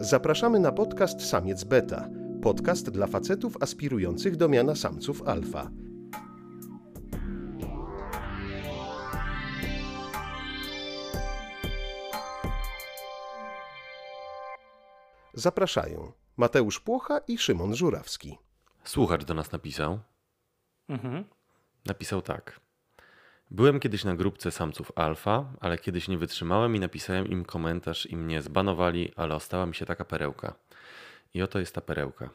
Zapraszamy na podcast Samiec Beta, podcast dla facetów aspirujących do miana samców alfa. Zapraszają Mateusz Płocha i Szymon Żurawski. Słuchacz do nas napisał. Mhm. Napisał tak. Byłem kiedyś na grupce samców alfa, ale kiedyś nie wytrzymałem i napisałem im komentarz i mnie zbanowali, ale ostała mi się taka perełka. I oto jest ta perełka.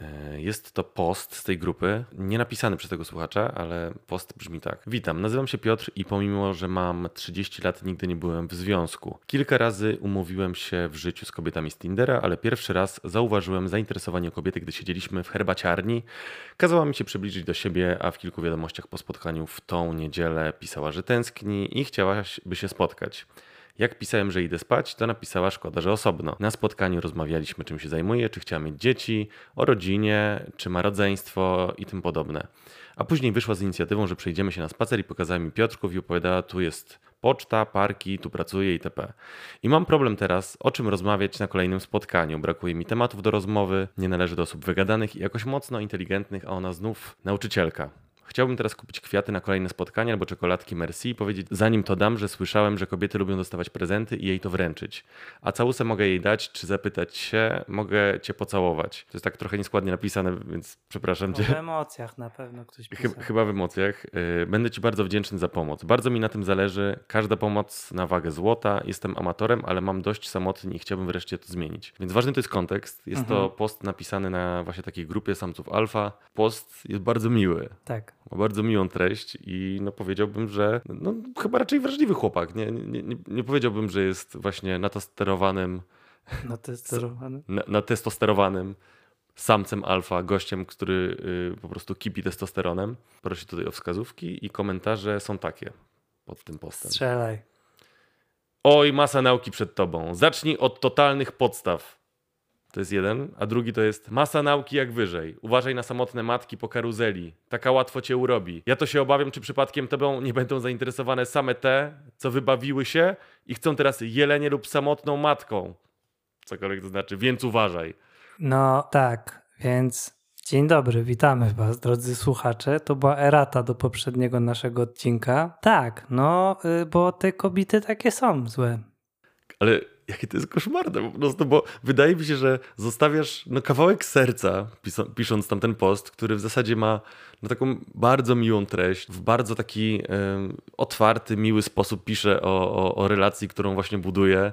E, Jest to post z tej grupy, nie napisany przez tego słuchacza, ale post brzmi tak. Witam, nazywam się Piotr i pomimo, że mam 30 lat, nigdy nie byłem w związku. Kilka razy umówiłem się w życiu z kobietami z Tindera, ale pierwszy raz zauważyłem zainteresowanie kobiety, gdy siedzieliśmy w herbaciarni. Kazała mi się przybliżyć do siebie, a w kilku wiadomościach po spotkaniu w tą niedzielę pisała, że tęskni i chciałaby się spotkać. Jak pisałem, że idę spać, to napisała szkoda, że osobno. Na spotkaniu rozmawialiśmy, czym się zajmuje, czy chciała mieć dzieci, o rodzinie, czy ma rodzeństwo i tym podobne. A później wyszła z inicjatywą, że przejdziemy się na spacer i pokazała mi Piotrków i opowiadała, tu jest poczta, parki, tu pracuję itp. I mam problem teraz, o czym rozmawiać na kolejnym spotkaniu. Brakuje mi tematów do rozmowy, nie należy do osób wygadanych i jakoś mocno inteligentnych, a ona znów nauczycielka. Chciałbym teraz kupić kwiaty na kolejne spotkanie albo czekoladki Merci i powiedzieć, zanim to dam, że słyszałem, że kobiety lubią dostawać prezenty i jej to wręczyć. A całusę mogę jej dać, czy zapytać się, mogę cię pocałować. To jest tak trochę nieskładnie napisane, więc przepraszam cię. W emocjach na pewno ktoś pisał. Chyba, w emocjach. Yy, Będę Ci bardzo wdzięczny za pomoc. Bardzo mi na tym zależy. Każda pomoc na wagę złota. Jestem amatorem, ale mam dość samotny i chciałbym wreszcie to zmienić. Więc ważny to jest kontekst. Jest to Mhm. post napisany na właśnie takiej grupie samców alfa. Post jest bardzo miły. Tak. Ma bardzo miłą treść i no powiedziałbym, że no, chyba raczej wrażliwy chłopak. Nie, nie, nie, nie powiedziałbym, że jest właśnie natesterowanym, No to jest sterowany. na, natestosterowanym samcem alfa, gościem, który y, po prostu kipi testosteronem. Prosi tutaj o wskazówki i komentarze są takie pod tym postem. Strzelaj. Oj, masa nauki przed tobą. Zacznij od totalnych podstaw. To jest jeden, a drugi to jest masa nauki jak wyżej. Uważaj na samotne matki po karuzeli. Taka łatwo cię urobi. Ja to się obawiam, czy przypadkiem tobą nie będą zainteresowane same te, co wybawiły się i chcą teraz jelenie lub samotną matką. Cokolwiek to znaczy, więc uważaj. No tak, więc dzień dobry, witamy was, drodzy słuchacze. To była erata do poprzedniego naszego odcinka. Tak, no, y, bo te kobiety takie są złe. Ale jakie to jest koszmarne po prostu, bo wydaje mi się, że zostawiasz no, kawałek serca, pisząc tam ten post, który w zasadzie ma no, taką bardzo miłą treść, w bardzo taki em, otwarty, miły sposób pisze o, o, o relacji, którą właśnie buduje,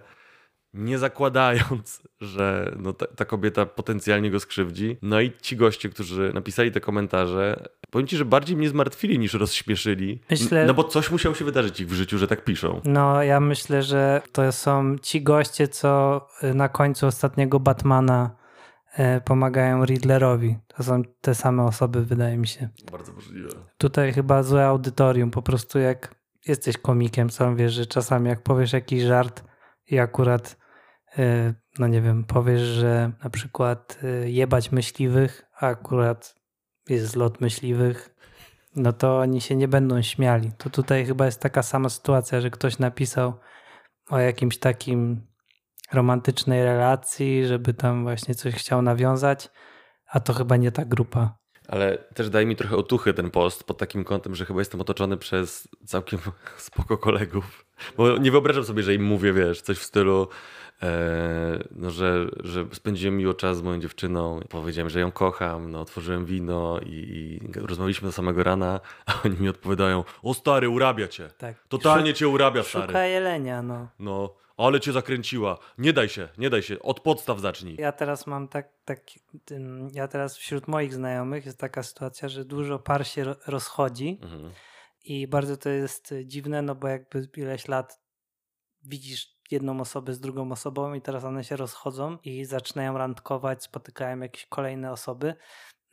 nie zakładając, że no, ta, ta kobieta potencjalnie go skrzywdzi. No i ci goście, którzy napisali te komentarze, powiem ci, że bardziej mnie zmartwili niż rozśmieszyli. Myślę- No bo coś musiało się wydarzyć ich w życiu, że tak piszą. No, ja myślę, że to są ci goście, co y, na końcu ostatniego Batmana y, pomagają Riddlerowi. To są te same osoby, wydaje mi się. Bardzo możliwe. Tutaj chyba złe audytorium. Po prostu jak jesteś komikiem, sam wiesz, że czasami jak powiesz jakiś żart i akurat, no nie wiem, powiesz, że na przykład y, jebać myśliwych, a akurat jest zlot myśliwych, no to oni się nie będą śmiali. To tutaj chyba jest taka sama sytuacja, że ktoś napisał o jakimś takim romantycznej relacji, żeby tam właśnie coś chciał nawiązać, a to chyba nie ta grupa. Ale też daje mi trochę otuchy ten post pod takim kątem, że chyba jestem otoczony przez całkiem spoko kolegów. Bo nie wyobrażam sobie, że im mówię, wiesz, coś w stylu, e, no, że, że spędziłem miło czas z moją dziewczyną, powiedziałem, że ją kocham, no, otworzyłem wino i, i rozmawialiśmy do samego rana, a oni mi odpowiadają, o stary, urabia cię. Tak. Totalnie cię urabia, Szuka stary. jelenia, no. No, ale cię zakręciła. Nie daj się, nie daj się. Od podstaw zacznij. Ja teraz mam tak, tak ja teraz wśród moich znajomych jest taka sytuacja, że dużo par się ro- rozchodzi Mhm. i bardzo to jest dziwne, no bo jakby ileś lat widzisz jedną osobę z drugą osobą i teraz one się rozchodzą i zaczynają randkować, spotykają jakieś kolejne osoby.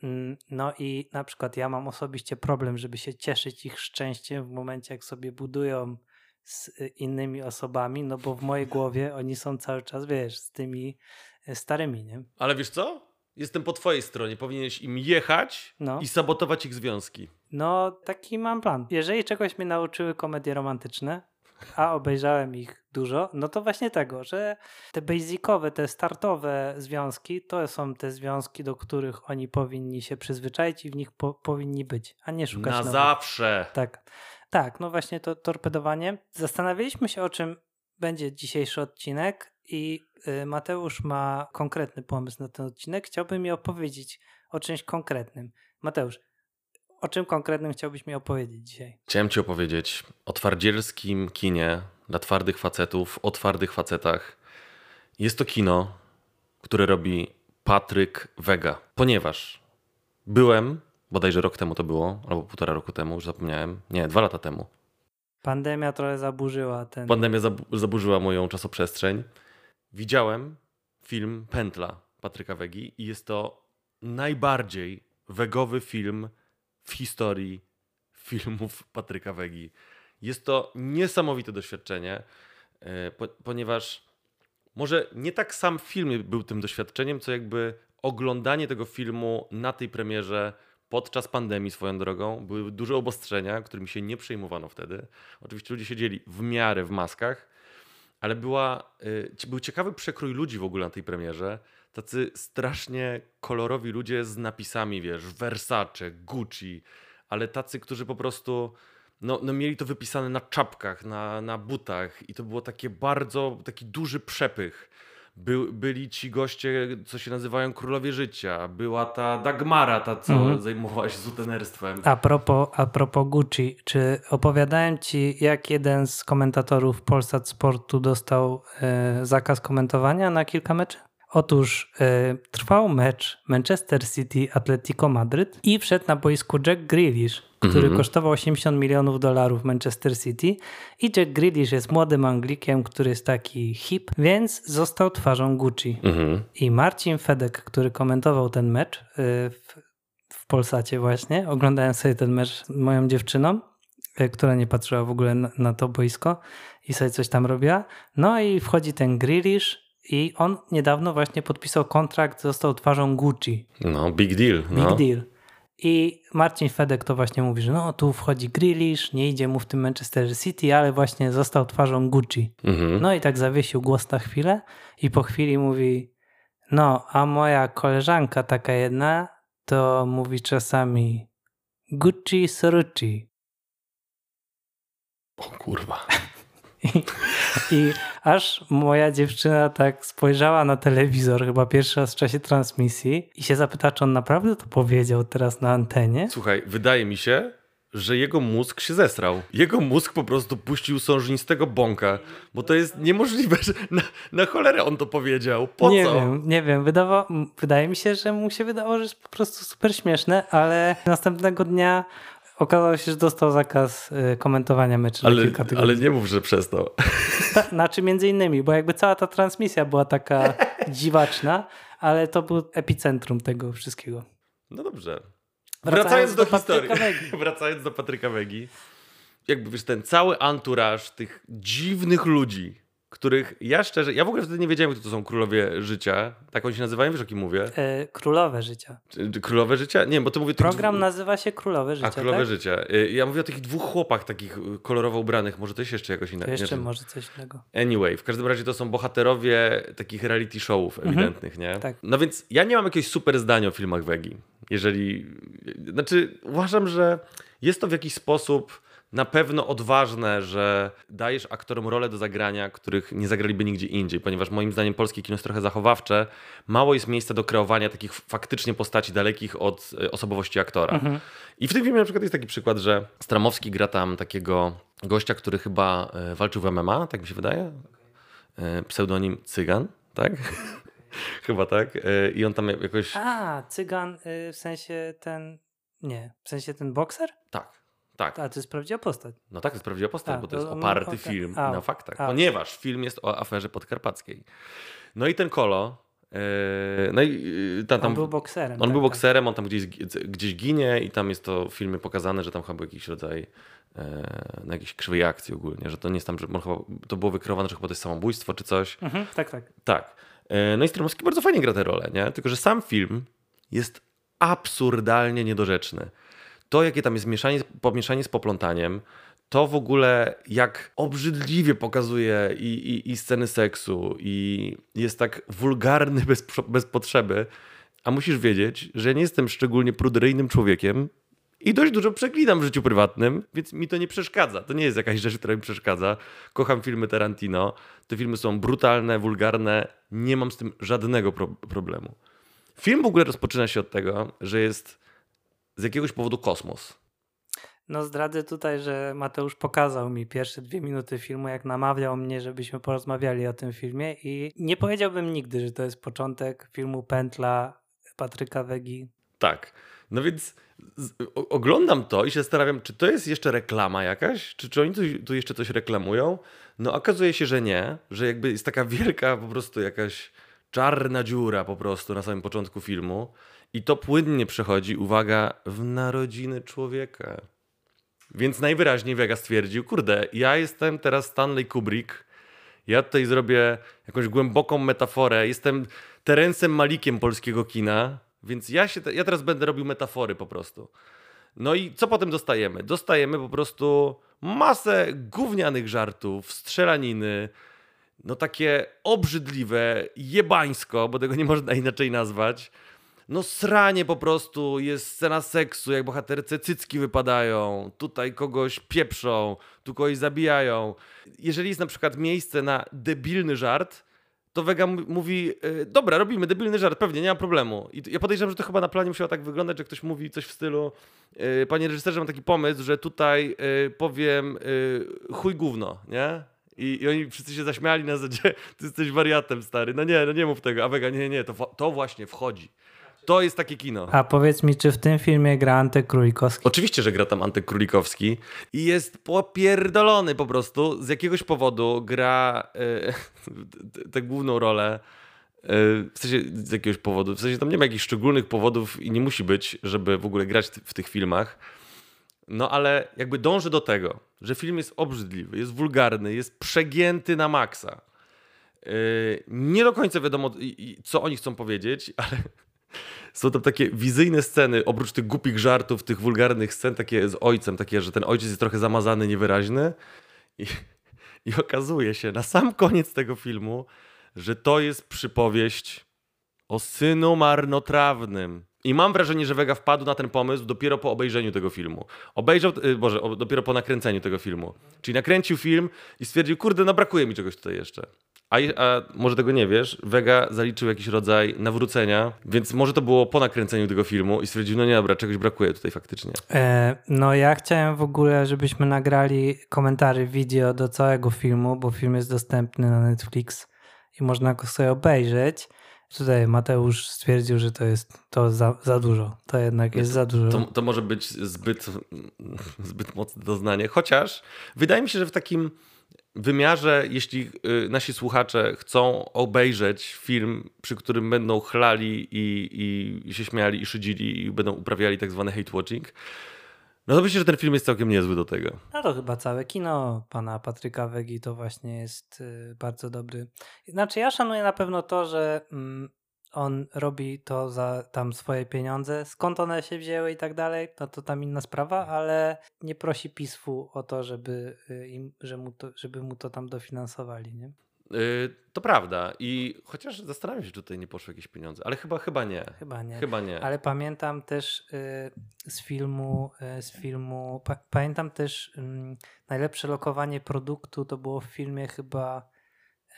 Mm, No i na przykład ja mam osobiście problem, żeby się cieszyć ich szczęściem w momencie, jak sobie budują z y, innymi osobami, no bo w mojej głowie oni są cały czas, wiesz, z tymi y, starymi, nie? Ale wiesz co? Jestem po twojej stronie. Powinieneś im jechać No. i sabotować ich związki. No, taki mam plan. Jeżeli czegoś mnie nauczyły komedie romantyczne, a obejrzałem ich dużo, no to właśnie tego, że te basicowe, te startowe związki to są te związki, do których oni powinni się przyzwyczaić i w nich po, powinni być, a nie szukać Na nowych. zawsze. Tak, tak, no właśnie to torpedowanie. Zastanawialiśmy się, o czym będzie dzisiejszy odcinek i y, Mateusz ma konkretny pomysł na ten odcinek. Chciałbym mi opowiedzieć o czymś konkretnym. Mateusz, o czym konkretnym chciałbyś mi opowiedzieć dzisiaj? Chciałem ci opowiedzieć o twardzielskim kinie dla twardych facetów, o twardych facetach. Jest to kino, które robi Patryk Wega, ponieważ byłem, bodajże rok temu to było, albo półtora roku temu, już zapomniałem, nie, dwa lata temu. Pandemia trochę zaburzyła ten. Pandemia zab- zaburzyła moją czasoprzestrzeń. Widziałem film Pętla Patryka Wegi i jest to najbardziej wegowy film w historii filmów Patryka Wegi. Jest to niesamowite doświadczenie, e, po, ponieważ może nie tak sam film był tym doświadczeniem, co jakby oglądanie tego filmu na tej premierze podczas pandemii swoją drogą. Były duże obostrzenia, którymi się nie przejmowano wtedy. Oczywiście ludzie siedzieli w miarę w maskach, ale była, y, był ciekawy przekrój ludzi w ogóle na tej premierze. Tacy strasznie kolorowi ludzie z napisami, wiesz, Versace, Gucci, ale tacy, którzy po prostu no, no mieli to wypisane na czapkach, na, na butach i to było takie bardzo, taki duży przepych. By, byli ci goście, co się nazywają królowie życia. Była ta Dagmara, ta co Mhm. zajmowała się sutenerstwem. A propos, a propos Gucci, czy opowiadałem ci, jak jeden z komentatorów Polsat Sportu dostał e, zakaz komentowania na kilka meczy? Otóż e, trwał mecz Manchester City Atletico Madryt i wszedł na boisku Jack Grealish, który Mhm. kosztował 80 milionów dolarów Manchester City i Jack Grealish jest młodym Anglikiem, który jest taki hip, więc został twarzą Gucci. Mhm. I Marcin Fedek, który komentował ten mecz y, w, w Polsacie właśnie, oglądałem sobie ten mecz z moją dziewczyną, y, która nie patrzyła w ogóle na, na to boisko i sobie coś tam robiła. No i wchodzi ten Grealish i on niedawno właśnie podpisał kontrakt, został twarzą Gucci. No, big deal. Big No. deal. I Marcin Fedek to właśnie mówi, że no tu wchodzi Grealish, nie idzie mu w tym Manchester City, ale właśnie został twarzą Gucci. Mhm. No i tak zawiesił głos na chwilę i po chwili mówi: No, a moja koleżanka taka jedna to mówi czasami Gucci Sorucci. O kurwa. I, I aż moja dziewczyna tak spojrzała na telewizor, chyba pierwszy raz w czasie transmisji, i się zapyta, czy on naprawdę to powiedział teraz na antenie. Słuchaj, wydaje mi się, że jego mózg się zesrał. Jego mózg po prostu puścił sążnistego bąka, bo to jest niemożliwe, że na, na cholerę on to powiedział. Po nie co? wiem, nie wiem. Wydawa, wydaje mi się, że mu się wydało, że jest po prostu super śmieszne, ale następnego dnia okazało się, że dostał zakaz y, komentowania meczu na Ale, kilka tygodni. ale nie mów, że przestał. Ta, znaczy między innymi, bo jakby cała ta transmisja była taka dziwaczna, ale to był epicentrum tego wszystkiego. No dobrze. Wracając Wracając, do do, historii. Wracając do Patryka Wegi. Jakby wiesz, ten cały anturaż tych dziwnych ludzi, których ja szczerze, ja w ogóle wtedy nie wiedziałem, kto to są królowie życia. Tak oni się nazywają, wiesz o kim mówię? E, Królowe Życia. Czy, królowe życia? Nie, bo to mówię Program dwóch- nazywa się Królowe Życia, A królowe tak? życia. Y, Ja mówię o tych dwóch chłopach takich y, kolorowo ubranych, może to jest jeszcze jakoś inaczej. jeszcze może coś innego. Anyway, w każdym razie to są bohaterowie takich reality showów ewidentnych, nie? tak. No więc ja nie mam jakiegoś super zdania o filmach Wegi. Jeżeli, znaczy uważam, że jest to w jakiś sposób na pewno odważne, że dajesz aktorom rolę do zagrania, których nie zagraliby nigdzie indziej, ponieważ moim zdaniem polskie kino jest trochę zachowawcze. Mało jest miejsca do kreowania takich faktycznie postaci dalekich od e, osobowości aktora. I w tym filmie na przykład jest taki przykład, że Stramowski gra tam takiego gościa, który chyba e, walczył w MMA, tak mi się wydaje. E, Pseudonim Cygan, tak? chyba tak. I on tam jakoś... A, cygan y, w sensie ten... Nie, w sensie ten bokser? Tak, tak. A, to jest prawdziwa postać. No tak, to jest prawdziwa postać, A, bo to to jest oparty okej. film A, na faktach. a. Ponieważ film jest o aferze podkarpackiej. No i ten Kolo, e, no i e, ta, tam, On był bokserem. on tak, był tak. bokserem, on tam gdzieś, gdzieś ginie i tam jest to w filmie pokazane, że tam chyba był jakiś rodzaj e, na jakiejś krzywej akcji ogólnie, że to nie jest tam, że chyba, to było wykreowane, że chyba to jest samobójstwo czy coś. Mhm, tak, tak. Tak. No i Stromowski bardzo fajnie gra tę rolę, nie? Tylko, że sam film jest absurdalnie niedorzeczny. To, jakie tam jest mieszanie, pomieszanie z poplątaniem, to w ogóle jak obrzydliwie pokazuje i, i, i sceny seksu i jest tak wulgarny bez, bez potrzeby, a musisz wiedzieć, że nie jestem szczególnie pruderyjnym człowiekiem i dość dużo przeklinam w życiu prywatnym, więc mi to nie przeszkadza. To nie jest jakaś rzecz, która mi przeszkadza. Kocham filmy Tarantino. Te filmy są brutalne, wulgarne. Nie mam z tym żadnego pro problemu. Film w ogóle rozpoczyna się od tego, że jest z jakiegoś powodu kosmos. No zdradzę tutaj, że Mateusz pokazał mi pierwsze dwie minuty filmu, jak namawiał mnie, żebyśmy porozmawiali o tym filmie i nie powiedziałbym nigdy, że to jest początek filmu Pętla Patryka Wegi. Tak. No więc oglądam to i się zastanawiam, czy to jest jeszcze reklama jakaś? Czy, czy oni tu, tu jeszcze coś reklamują? No okazuje się, że nie, że jakby jest taka wielka po prostu jakaś czarna dziura po prostu na samym początku filmu i to płynnie przechodzi, uwaga, w narodziny człowieka. Więc najwyraźniej Vega stwierdził, kurde, ja jestem teraz Stanley Kubrick, ja tutaj zrobię jakąś głęboką metaforę, jestem Terencem Malikiem polskiego kina, więc ja, się, ja teraz będę robił metafory po prostu. No i co potem dostajemy? Dostajemy po prostu masę gównianych żartów, strzelaniny, no takie obrzydliwe, jebańsko, bo tego nie można inaczej nazwać. No sranie po prostu, jest scena seksu, jak bohaterce cycki wypadają, tutaj kogoś pieprzą, tu kogoś zabijają. Jeżeli jest na przykład miejsce na debilny żart, to Vega mówi, e, dobra, robimy debilny żart, pewnie, nie ma problemu. I ja podejrzewam, że to chyba na planie musiało tak wyglądać, że ktoś mówi coś w stylu, e, panie reżyserze, mam taki pomysł, że tutaj e, powiem chuj gówno, nie? I, I, oni wszyscy się zaśmiali na zasadzie, ty jesteś wariatem, stary. No nie, no nie mów tego. A Vega, nie, nie, to, to właśnie wchodzi. To jest takie kino. A powiedz mi, czy w tym filmie gra Antek Królikowski? Oczywiście, że gra tam Antek Królikowski i jest popierdolony po prostu. Z jakiegoś powodu gra e, tę główną rolę. E, w sensie z jakiegoś powodu. W sensie tam nie ma jakichś szczególnych powodów i nie musi być, żeby w ogóle grać w tych filmach. No ale jakby dąży do tego, że film jest obrzydliwy, jest wulgarny, jest przegięty na maksa. E, nie do końca wiadomo, co oni chcą powiedzieć, ale są tam takie wizyjne sceny, oprócz tych głupich żartów, tych wulgarnych scen, takie z ojcem, takie, że ten ojciec jest trochę zamazany, niewyraźny. I, i okazuje się na sam koniec tego filmu, że to jest przypowieść o synu marnotrawnym. I mam wrażenie, że Vega wpadł na ten pomysł dopiero po obejrzeniu tego filmu. Obejrzał, y, Boże, dopiero po nakręceniu tego filmu. Czyli nakręcił film i stwierdził, kurde, no brakuje mi czegoś tutaj jeszcze. A, a, może tego nie wiesz, Vega zaliczył jakiś rodzaj nawrócenia, więc może to było po nakręceniu tego filmu i stwierdził, no nie dobra, czegoś brakuje tutaj faktycznie. E, no ja chciałem w ogóle, żebyśmy nagrali komentarze wideo do całego filmu, bo film jest dostępny na Netflix i można go sobie obejrzeć. Tutaj Mateusz stwierdził, że to jest to za, za dużo. To jednak jest za dużo. To, to może być zbyt, zbyt mocne doznanie. Chociaż wydaje mi się, że w takim wymiarze, jeśli y, nasi słuchacze chcą obejrzeć film, przy którym będą chlali i, i się śmiali i szydzili i będą uprawiali tak zwany hate watching, no to myślę, że ten film jest całkiem niezły do tego. No to chyba całe kino pana Patryka Wegi to właśnie jest y, bardzo dobry. Znaczy ja szanuję na pewno to, że mm, on robi to za tam swoje pieniądze, skąd one się wzięły i tak dalej, no to tam inna sprawa, ale nie prosi PiSu o to, żeby, y, im, że mu to, żeby mu to tam dofinansowali, nie? Yy, to prawda. I chociaż zastanawiam się, czy tutaj nie poszły jakieś pieniądze, ale chyba, chyba nie. Chyba nie. Chyba nie. Ale pamiętam też yy, z filmu, z filmu pa, pamiętam też mm, najlepsze lokowanie produktu to było w filmie chyba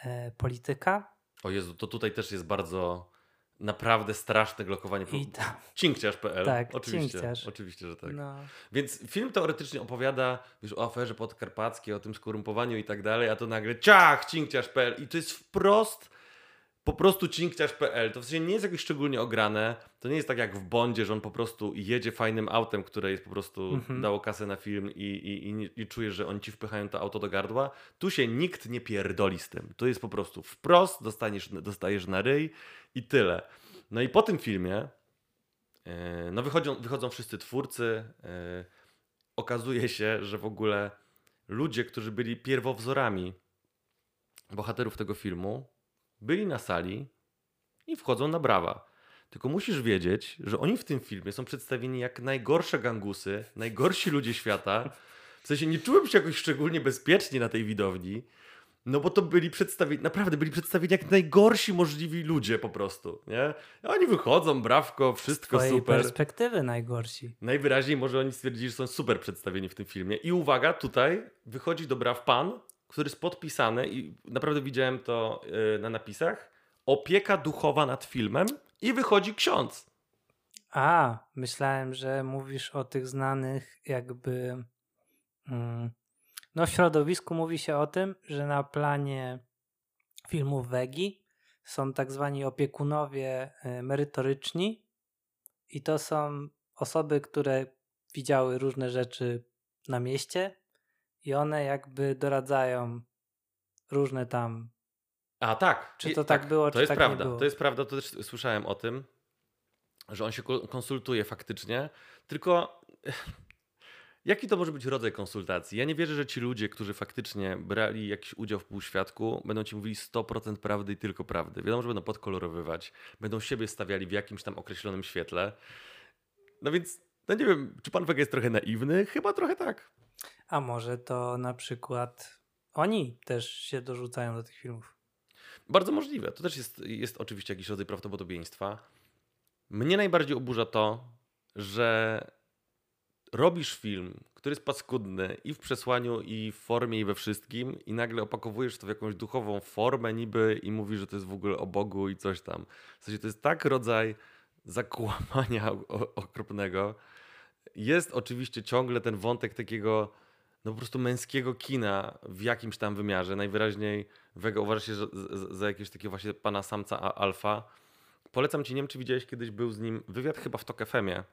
y, Polityka. O Jezu, to tutaj też jest bardzo naprawdę straszne blokowanie. I tam. Cinkciarz.pl. Tak, oczywiście, cinkciarz. oczywiście, że tak. No. Więc film teoretycznie opowiada już o aferze podkarpackiej, o tym skorumpowaniu i tak dalej, a to nagle ciach, cinkciarz.pl i to jest wprost po prostu cinkciarz.pl. To w sensie nie jest jakoś szczególnie ograne. To nie jest tak jak w Bondzie, że on po prostu jedzie fajnym autem, które jest po prostu mhm. dało kasę na film i, i, i, i czujesz, że oni ci wpychają to auto do gardła. Tu się nikt nie pierdoli z tym. To jest po prostu wprost, dostaniesz, dostajesz na ryj i tyle. No i po tym filmie e, no wychodzą, wychodzą wszyscy twórcy. E, okazuje się, że w ogóle ludzie, którzy byli pierwowzorami bohaterów tego filmu, byli na sali i wchodzą na brawa. Tylko musisz wiedzieć, że oni w tym filmie są przedstawieni jak najgorsze gangusy, najgorsi ludzie świata, W sensie nie czułem się jakoś szczególnie bezpiecznie na tej widowni, no bo to byli przedstawieni, naprawdę byli przedstawieni jak najgorsi możliwi ludzie po prostu, nie? Oni wychodzą, brawko, wszystko Z super. perspektywy najgorsi. Najwyraźniej może oni stwierdzili, że są super przedstawieni w tym filmie. I uwaga, tutaj wychodzi do braw pan, który jest podpisany i naprawdę widziałem to yy, na napisach. Opieka duchowa nad filmem i wychodzi ksiądz. A, myślałem, że mówisz o tych znanych jakby... Mm, no w środowisku mówi się o tym, że na planie filmów Wegi są tak zwani opiekunowie y, merytoryczni i to są osoby, które widziały różne rzeczy na mieście i one jakby doradzają różne tam. A tak. Czy to tak było, To czy jest tak nie prawda. było? To jest prawda, to też słyszałem o tym, że on się ko- konsultuje faktycznie, tylko jaki to może być rodzaj konsultacji? Ja nie wierzę, że ci ludzie, którzy faktycznie brali jakiś udział w półświadku, będą ci mówili 100% prawdy i tylko prawdy. Wiadomo, że będą podkolorowywać, będą siebie stawiali w jakimś tam określonym świetle. No więc, no nie wiem, czy pan Wega jest trochę naiwny? Chyba trochę tak. A może to na przykład oni też się dorzucają do tych filmów. Bardzo możliwe. To też jest, jest oczywiście jakiś rodzaj prawdopodobieństwa. Mnie najbardziej oburza to, że robisz film, który jest paskudny i w przesłaniu, i w formie, i we wszystkim, i nagle opakowujesz to w jakąś duchową formę niby i mówisz, że to jest w ogóle o Bogu i coś tam. W sensie to jest tak rodzaj zakłamania okropnego. Jest oczywiście ciągle ten wątek takiego no po prostu męskiego kina w jakimś tam wymiarze. Najwyraźniej Vega uważa się za, za, jakiegoś takiego właśnie pana samca alfa. Polecam ci, nie wiem czy widziałeś kiedyś, był z nim wywiad chyba w Tok FM-ie,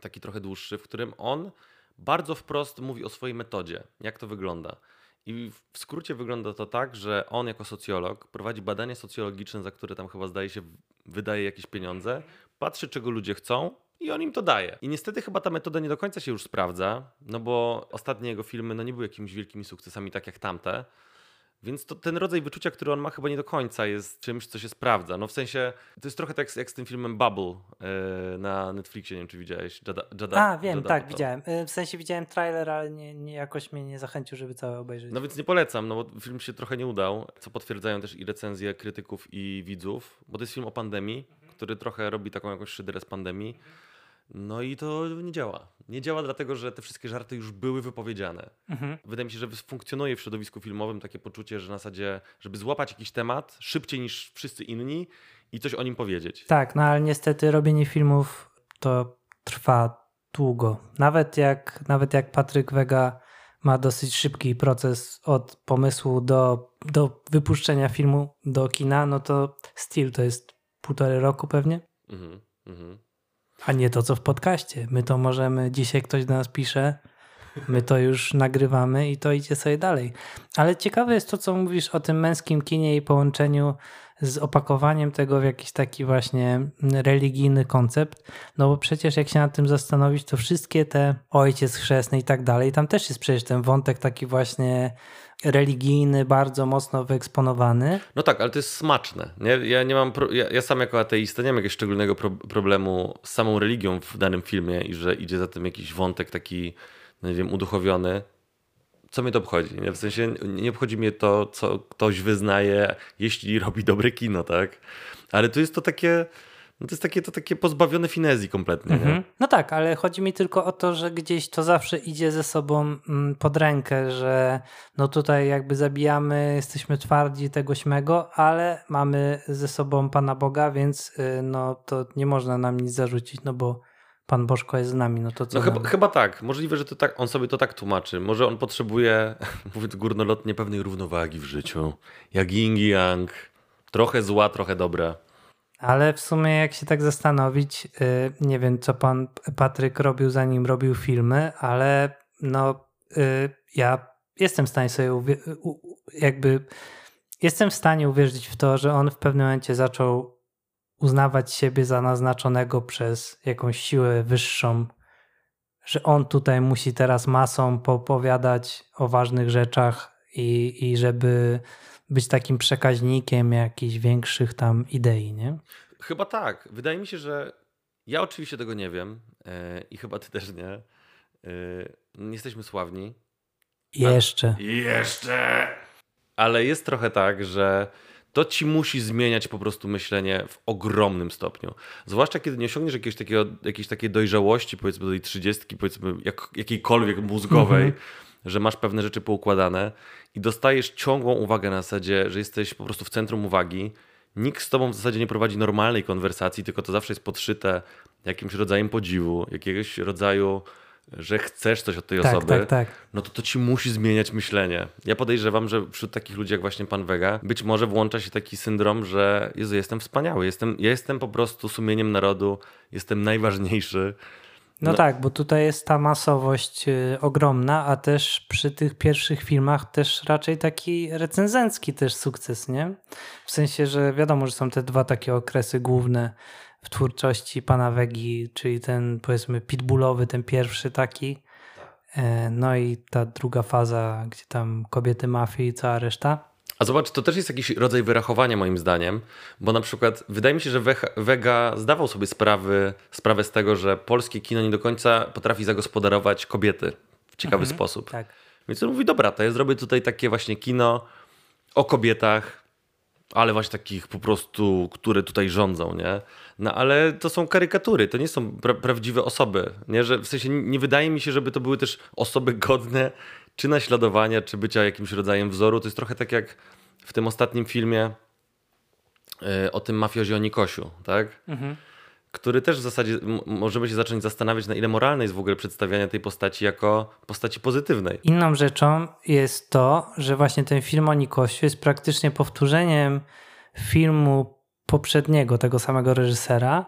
taki trochę dłuższy, w którym on bardzo wprost mówi o swojej metodzie, jak to wygląda. I w skrócie wygląda to tak, że on jako socjolog prowadzi badania socjologiczne, za które tam chyba zdaje się wydaje jakieś pieniądze, patrzy czego ludzie chcą i on im to daje. I niestety chyba ta metoda nie do końca się już sprawdza, no bo ostatnie jego filmy no nie były jakimiś wielkimi sukcesami tak jak tamte. Więc to, ten rodzaj wyczucia, który on ma, chyba nie do końca jest czymś, co się sprawdza. No w sensie, to jest trochę tak jak z- jak z tym filmem Bubble yy, na Netflixie, nie wiem czy widziałeś. Jada, Jada, A, wiem, Jada tak, Apatow. widziałem. Y, W sensie widziałem trailer, ale nie, nie jakoś mnie nie zachęcił, żeby całe obejrzeć. No więc nie polecam, no bo film się trochę nie udał, co potwierdzają też i recenzje krytyków i widzów, bo to jest film o pandemii, który trochę robi taką jakąś szyderę z pandemii. No i to nie działa. Nie działa dlatego, że te wszystkie żarty już były wypowiedziane. Mhm. Wydaje mi się, że funkcjonuje w środowisku filmowym takie poczucie, że na zasadzie, żeby złapać jakiś temat szybciej niż wszyscy inni i coś o nim powiedzieć. Tak, no ale niestety robienie filmów to trwa długo. Nawet jak, nawet jak Patryk Wega ma dosyć szybki proces od pomysłu do, do wypuszczenia filmu do kina, no to Steel to jest półtorej roku pewnie. Mhm, mhm. A nie to, co w podcaście. My to możemy, dzisiaj ktoś do nas pisze, my to już nagrywamy i to idzie sobie dalej. Ale ciekawe jest to, co mówisz o tym męskim kinie i połączeniu z opakowaniem tego w jakiś taki właśnie religijny koncept. No bo przecież jak się nad tym zastanowić, to wszystkie te ojciec chrzestny i tak dalej, tam też jest przecież ten wątek taki właśnie religijny, bardzo mocno wyeksponowany. No tak, ale to jest smaczne. Nie? Ja nie mam, pro, ja, ja sam jako ateista nie mam jakiegoś szczególnego pro, problemu z samą religią w danym filmie i że idzie za tym jakiś wątek taki, no nie wiem, uduchowiony. Co mnie to obchodzi? Nie? W sensie nie obchodzi mnie to, co ktoś wyznaje, jeśli robi dobre kino, tak? Ale tu jest to takie, no to jest takie, to takie pozbawione finezji kompletnie. Nie? Mhm. No tak, ale chodzi mi tylko o to, że gdzieś to zawsze idzie ze sobą mm, pod rękę, że no tutaj jakby zabijamy, jesteśmy twardzi tego śmego, ale mamy ze sobą Pana Boga, więc y, no to nie można nam nic zarzucić, no bo Pan Bożko jest z nami, no to co No chyba, chyba tak. Możliwe, że to tak, on sobie to tak tłumaczy. Może on potrzebuje, mówiąc górnolotnie, pewnej równowagi w życiu. Jak yin i yang. Trochę zła, trochę dobra. Ale w sumie jak się tak zastanowić, y, nie wiem co Pan Patryk robił zanim robił filmy, ale no y, ja jestem w stanie sobie jakby jestem w stanie uwierzyć w to, że on w pewnym momencie zaczął uznawać siebie za naznaczonego przez jakąś siłę wyższą, że on tutaj musi teraz masą popowiadać o ważnych rzeczach i, i żeby być takim przekaźnikiem jakichś większych tam idei, nie? Chyba tak. Wydaje mi się, że ja oczywiście tego nie wiem e, i chyba ty też nie. E, jesteśmy sławni. Jeszcze. Jeszcze! Ale jest trochę tak, że to ci musi zmieniać po prostu myślenie w ogromnym stopniu. Zwłaszcza kiedy nie osiągniesz jakiegoś takiego, jakiejś takiej dojrzałości, powiedzmy do tej trzydziestki, powiedzmy jak, jakiejkolwiek mózgowej, Mhm. Że masz pewne rzeczy poukładane i dostajesz ciągłą uwagę na zasadzie, że jesteś po prostu w centrum uwagi. Nikt z tobą w zasadzie nie prowadzi normalnej konwersacji, tylko to zawsze jest podszyte jakimś rodzajem podziwu, jakiegoś rodzaju, że chcesz coś od tej Tak, osoby tak, tak. no to to ci musi zmieniać myślenie. Ja podejrzewam, że wśród takich ludzi jak właśnie pan Vega, być może włącza się taki syndrom, że Jezu, jestem wspaniały, jestem, ja jestem po prostu sumieniem narodu, jestem najważniejszy. No, No. tak, bo tutaj jest ta masowość y, ogromna, a też przy tych pierwszych filmach też raczej taki recenzencki też sukces, nie? W sensie, że wiadomo, że są te dwa takie okresy główne w twórczości pana Wegi, czyli ten powiedzmy pitbullowy, ten pierwszy taki, e, no i ta druga faza, gdzie tam kobiety mafii i cała reszta. A zobacz, to też jest jakiś rodzaj wyrachowania moim zdaniem, bo na przykład wydaje mi się, że Vega zdawał sobie sprawy, sprawę z tego, że polskie kino nie do końca potrafi zagospodarować kobiety w ciekawy sposób. Tak. Więc on mówi, dobra, to ja zrobię tutaj takie właśnie kino o kobietach, ale właśnie takich po prostu, które tutaj rządzą, nie? No ale to są karykatury, to nie są pra prawdziwe osoby, nie? Że w sensie nie wydaje mi się, żeby to były też osoby godne czy naśladowania, czy bycia jakimś rodzajem wzoru. To jest trochę tak jak w tym ostatnim filmie y, o tym mafiozie o Nikosiu, tak? Mhm. Który też w zasadzie możemy się zacząć zastanawiać, na ile moralne jest w ogóle przedstawianie tej postaci jako postaci pozytywnej. Inną rzeczą jest to, że właśnie ten film o Nikosiu jest praktycznie powtórzeniem filmu poprzedniego, tego samego reżysera,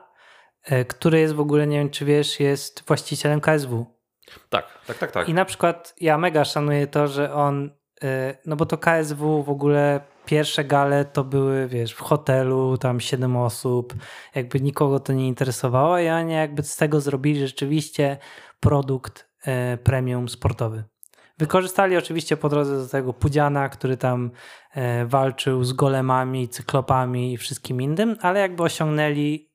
e, który jest w ogóle, nie wiem czy wiesz, jest właścicielem KSW. Tak, tak, tak, tak. I na przykład ja mega szanuję to, że on, e, no bo to KSW w ogóle pierwsze gale to były, wiesz, w hotelu, tam siedem osób, jakby nikogo to nie interesowało i oni jakby z tego zrobili rzeczywiście produkt e, premium sportowy. Wykorzystali oczywiście po drodze do tego Pudziana, który tam e, walczył z golemami, cyklopami i wszystkim innym, ale jakby osiągnęli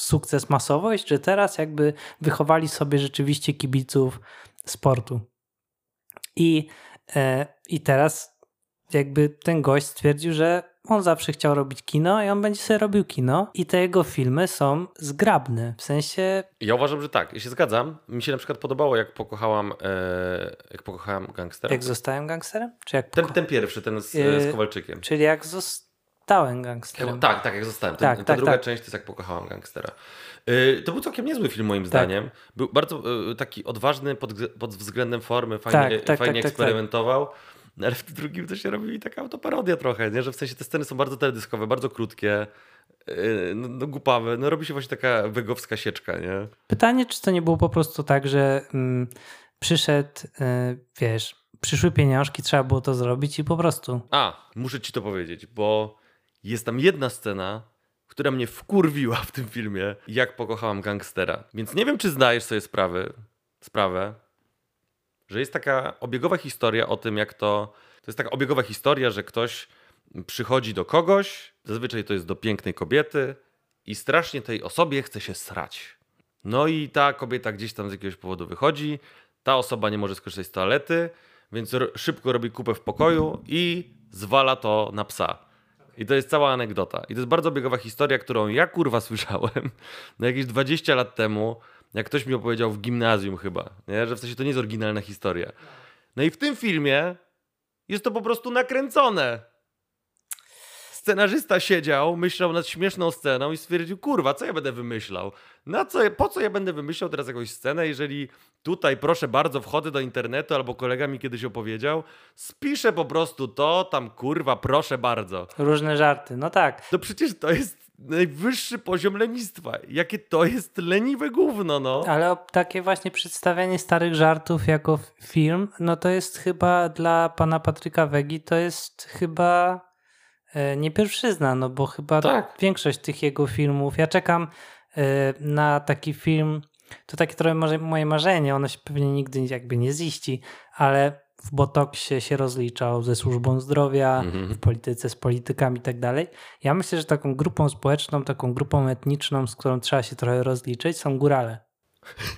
sukces, masowość, że teraz jakby wychowali sobie rzeczywiście kibiców sportu. I, e, I teraz jakby ten gość stwierdził, że on zawsze chciał robić kino i on będzie sobie robił kino i te jego filmy są zgrabne. W sensie Ja uważam, że tak. Ja się zgadzam. Mi się na przykład podobało, jak pokochałam, e, jak pokochałam gangstera. jak zostałem gangsterem? Czy jak ten, poko- ten pierwszy, ten z, Yy, z Kowalczykiem. Czyli jak zostałem gangsterem. Tak, tak, jak zostałem. Tak, ta tak, druga tak. część to jest jak pokochałam gangstera. Yy, to był całkiem niezły film moim zdaniem. Był bardzo yy, taki odważny pod, pod względem formy, fajnie, Tak, tak, fajnie tak, tak, eksperymentował. Ale w drugim to się robi taka autoparodia trochę, nie? że w sensie te sceny są bardzo teledyskowe, bardzo krótkie, yy, no, no głupawe. No robi się właśnie taka wegowska sieczka, nie? Pytanie, czy to nie było po prostu tak, że mm, przyszedł, y, wiesz, przyszły pieniążki, trzeba było to zrobić i po prostu. A, muszę ci to powiedzieć, bo jest tam jedna scena, która mnie wkurwiła w tym filmie, jak pokochałam gangstera. Więc nie wiem, czy zdajesz sobie sprawy, sprawę, że jest taka obiegowa historia o tym, jak to. To jest taka obiegowa historia, że ktoś przychodzi do kogoś, zazwyczaj to jest do pięknej kobiety, i strasznie tej osobie chce się srać. No i ta kobieta gdzieś tam z jakiegoś powodu wychodzi, ta osoba nie może skorzystać z toalety, więc szybko robi kupę w pokoju i zwala to na psa. I to jest cała anegdota. I to jest bardzo biegowa historia, którą ja kurwa słyszałem no jakieś 20 lat temu, jak ktoś mi opowiedział w gimnazjum chyba, nie? że w sensie to nie jest oryginalna historia. No i w tym filmie jest to po prostu nakręcone. Scenarzysta siedział, myślał nad śmieszną sceną i stwierdził, kurwa, co ja będę wymyślał? Na co, po co ja będę wymyślał teraz jakąś scenę, jeżeli tutaj, proszę bardzo, wchodzę do internetu, albo kolega mi kiedyś opowiedział, spiszę po prostu to, tam kurwa, proszę bardzo. Różne żarty. No tak. To przecież to jest najwyższy poziom lenistwa. Jakie to jest leniwe gówno, no. Ale takie właśnie przedstawianie starych żartów jako film, no to jest chyba dla pana Patryka Wegi, to jest chyba e, nie pierwszyzna, no bo chyba Tak. większość tych jego filmów, ja czekam e, na taki film, to takie trochę moje marzenie, ono się pewnie nigdy jakby nie ziści, ale w Botoksie się rozliczał ze służbą zdrowia, Mhm. w polityce z politykami i tak dalej. Ja myślę, że taką grupą społeczną, taką grupą etniczną, z którą trzeba się trochę rozliczyć, są górale.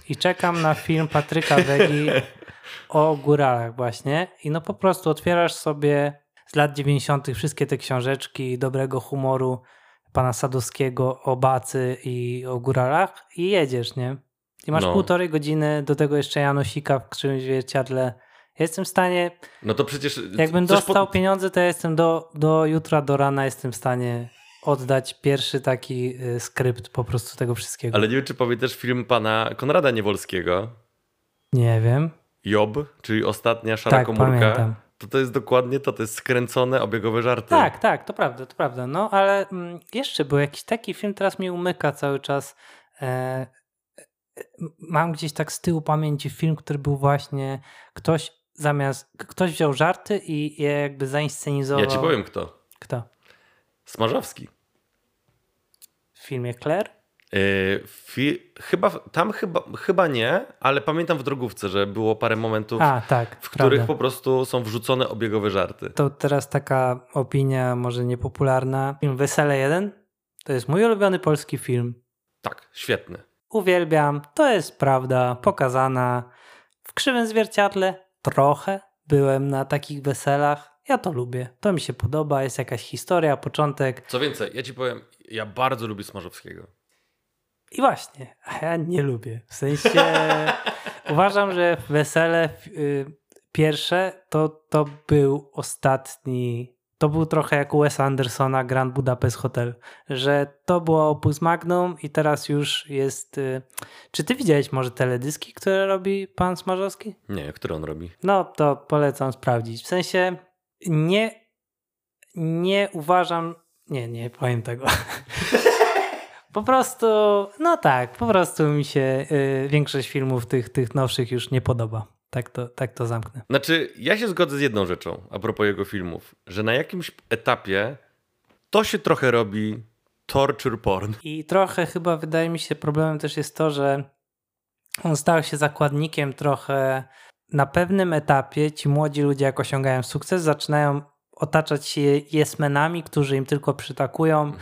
I czekam na film Patryka Wegi o góralach właśnie i no po prostu otwierasz sobie z lat 90. wszystkie te książeczki dobrego humoru pana Sadowskiego o Bacy i o góralach i jedziesz, nie? I masz No. półtorej godziny, do tego jeszcze Janosika w krzywym zwierciadle. Ja jestem w stanie, No to przecież... jakbym dostał po- pieniądze, to ja jestem do, do jutra, do rana jestem w stanie oddać pierwszy taki y, skrypt po prostu tego wszystkiego. Ale nie wiem, czy pamiętasz film pana Konrada Niewolskiego, Nie wiem. Job, czyli Ostatnia Szara Tak, Komórka. pamiętam. To to jest dokładnie to, to jest skręcone, obiegowe żarty. Tak, tak, to prawda, to prawda. No ale mm, jeszcze był jakiś taki film, teraz mi umyka cały czas. E, e, mam gdzieś tak z tyłu pamięci film, który był właśnie ktoś zamiast, ktoś wziął żarty i je jakby zainscenizował. Ja ci powiem kto. Kto? Smarzowski. W filmie Claire? Yy, chyba, tam chyba, chyba nie, ale pamiętam w drogówce, że było parę momentów, A, tak, w których prawda. po prostu są wrzucone obiegowe żarty. To teraz taka opinia, może niepopularna. Film Wesele 1 to jest mój ulubiony polski film. Tak, świetny. Uwielbiam, to jest prawda, pokazana w krzywym zwierciadle. Trochę byłem na takich weselach. Ja to lubię, to mi się podoba, jest jakaś historia, początek. Co więcej, ja ci powiem, ja bardzo lubię Smarzowskiego. I właśnie, a ja nie lubię. W sensie uważam, że wesele y, pierwsze to, to był ostatni. To był trochę jak Wes Andersona Grand Budapest Hotel, że to było opus magnum i teraz już jest. y, Czy ty widziałeś może teledyski, które robi pan Smarzowski? Nie, który on robi? No to polecam sprawdzić. W sensie nie, nie uważam. Nie, nie powiem tego. po prostu, no tak, po prostu mi się y, większość filmów tych, tych nowszych już nie podoba. Tak to, tak to zamknę. Znaczy, ja się zgodzę z jedną rzeczą a propos jego filmów, że na jakimś etapie to się trochę robi torture porn. I trochę chyba wydaje mi się problemem też jest to, że on stał się zakładnikiem trochę na pewnym etapie ci młodzi ludzie jak osiągają sukces zaczynają otaczać się jesmenami, którzy im tylko przytakują,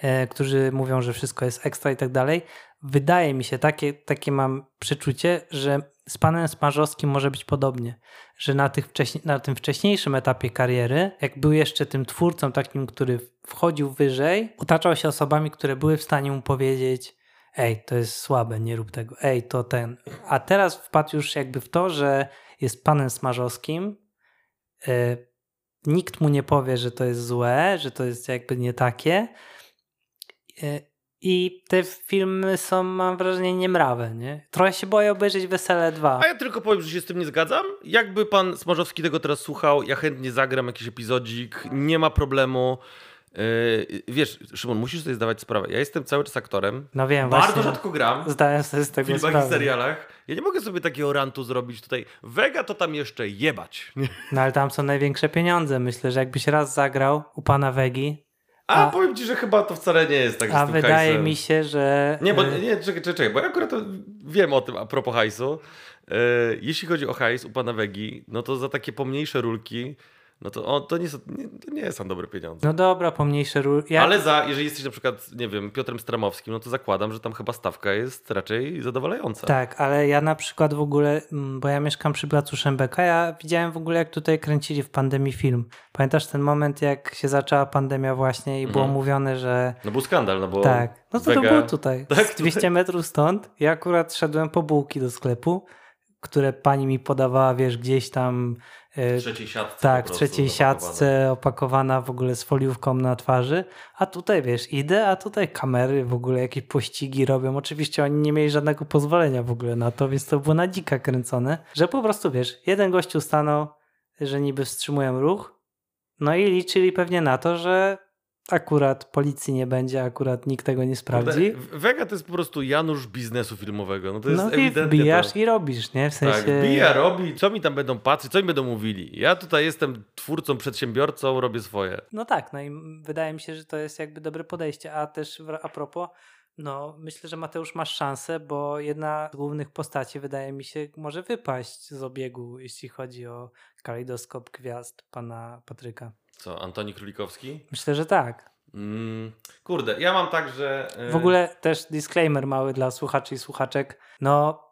e, którzy mówią, że wszystko jest ekstra i tak dalej. Wydaje mi się, takie, takie mam przeczucie, że z panem Smarzowskim może być podobnie, że na, tych wcześniej, na tym wcześniejszym etapie kariery, jak był jeszcze tym twórcą takim, który wchodził wyżej, otaczał się osobami, które były w stanie mu powiedzieć ej, to jest słabe, nie rób tego, ej, to ten. A teraz wpadł już jakby w to, że jest panem Smarzowskim, e, nikt mu nie powie, że to jest złe, że to jest jakby nie takie. E, I te filmy są, mam wrażenie, niemrawe, nie? Trochę się boję obejrzeć Wesele 2. A ja tylko powiem, że się z tym nie zgadzam. Jakby pan Smarzowski tego teraz słuchał, ja chętnie zagram jakiś epizodzik, nie ma problemu. Yy, wiesz, Szymon, musisz sobie zdawać sprawę. Ja jestem cały czas aktorem. No wiem, Bardzo właśnie. rzadko gram Zdałem sobie z w tego filmach sprawę. i serialach. Ja nie mogę sobie takiego rantu zrobić tutaj. Vega to tam jeszcze jebać. No ale tam są największe pieniądze. Myślę, że jakbyś raz zagrał u pana Wegi, A, A- powiem ci, że chyba to wcale nie jest tak, a z tym wydaje hajsem. mi się, że... Nie, bo e, nie, czekaj, czekaj, bo ja akurat wiem o tym a propos hajsu. E, jeśli chodzi o hajs u pana Wegi, no to za takie pomniejsze rulki, no to, on, to, nie, są, nie, to nie są dobre pieniądze. No dobra, pomniejsze ról. Ja... Ale za, jeżeli jesteś na przykład, nie wiem, Piotrem Stramowskim, no to zakładam, że tam chyba stawka jest raczej zadowalająca. Tak, ale ja na przykład w ogóle, mm, bo ja mieszkam przy placu Szembeka, ja widziałem w ogóle jak tutaj kręcili w pandemii film. Pamiętasz ten moment, jak się zaczęła pandemia właśnie i było Mhm. mówione, że No był skandal, no bo tak, no to to było tutaj, Tak, z 200 metrów stąd. Ja akurat szedłem po bułki do sklepu, które pani mi podawała, wiesz, gdzieś tam w trzeciej siatce. tak, w trzeciej siatce opakowana w ogóle z foliówką na twarzy, a tutaj wiesz, idę, a tutaj kamery w ogóle jakieś pościgi robią. Oczywiście oni nie mieli żadnego pozwolenia w ogóle na to, więc to było na dzika kręcone, że po prostu wiesz, jeden gościu stanął, że niby wstrzymują ruch, no i liczyli pewnie na to, że akurat policji nie będzie, akurat nikt tego nie sprawdzi. Kurde, Vega to jest po prostu Janusz biznesu filmowego. No to jest No i ewidentnie wbijasz to. i robisz, nie? W sensie... Tak, bija, robi, co mi tam będą patrzeć, co mi będą mówili. Ja tutaj jestem twórcą, przedsiębiorcą, robię swoje. No tak, no i wydaje mi się, że to jest jakby dobre podejście. A też a propos, no myślę, że Mateusz masz szansę, bo jedna z głównych postaci wydaje mi się może wypaść z obiegu, jeśli chodzi o kalejdoskop gwiazd pana Patryka. Co, Antoni Królikowski? Myślę, że tak. Mm, kurde, ja mam tak, że... e, W ogóle też disclaimer mały dla słuchaczy i słuchaczek. No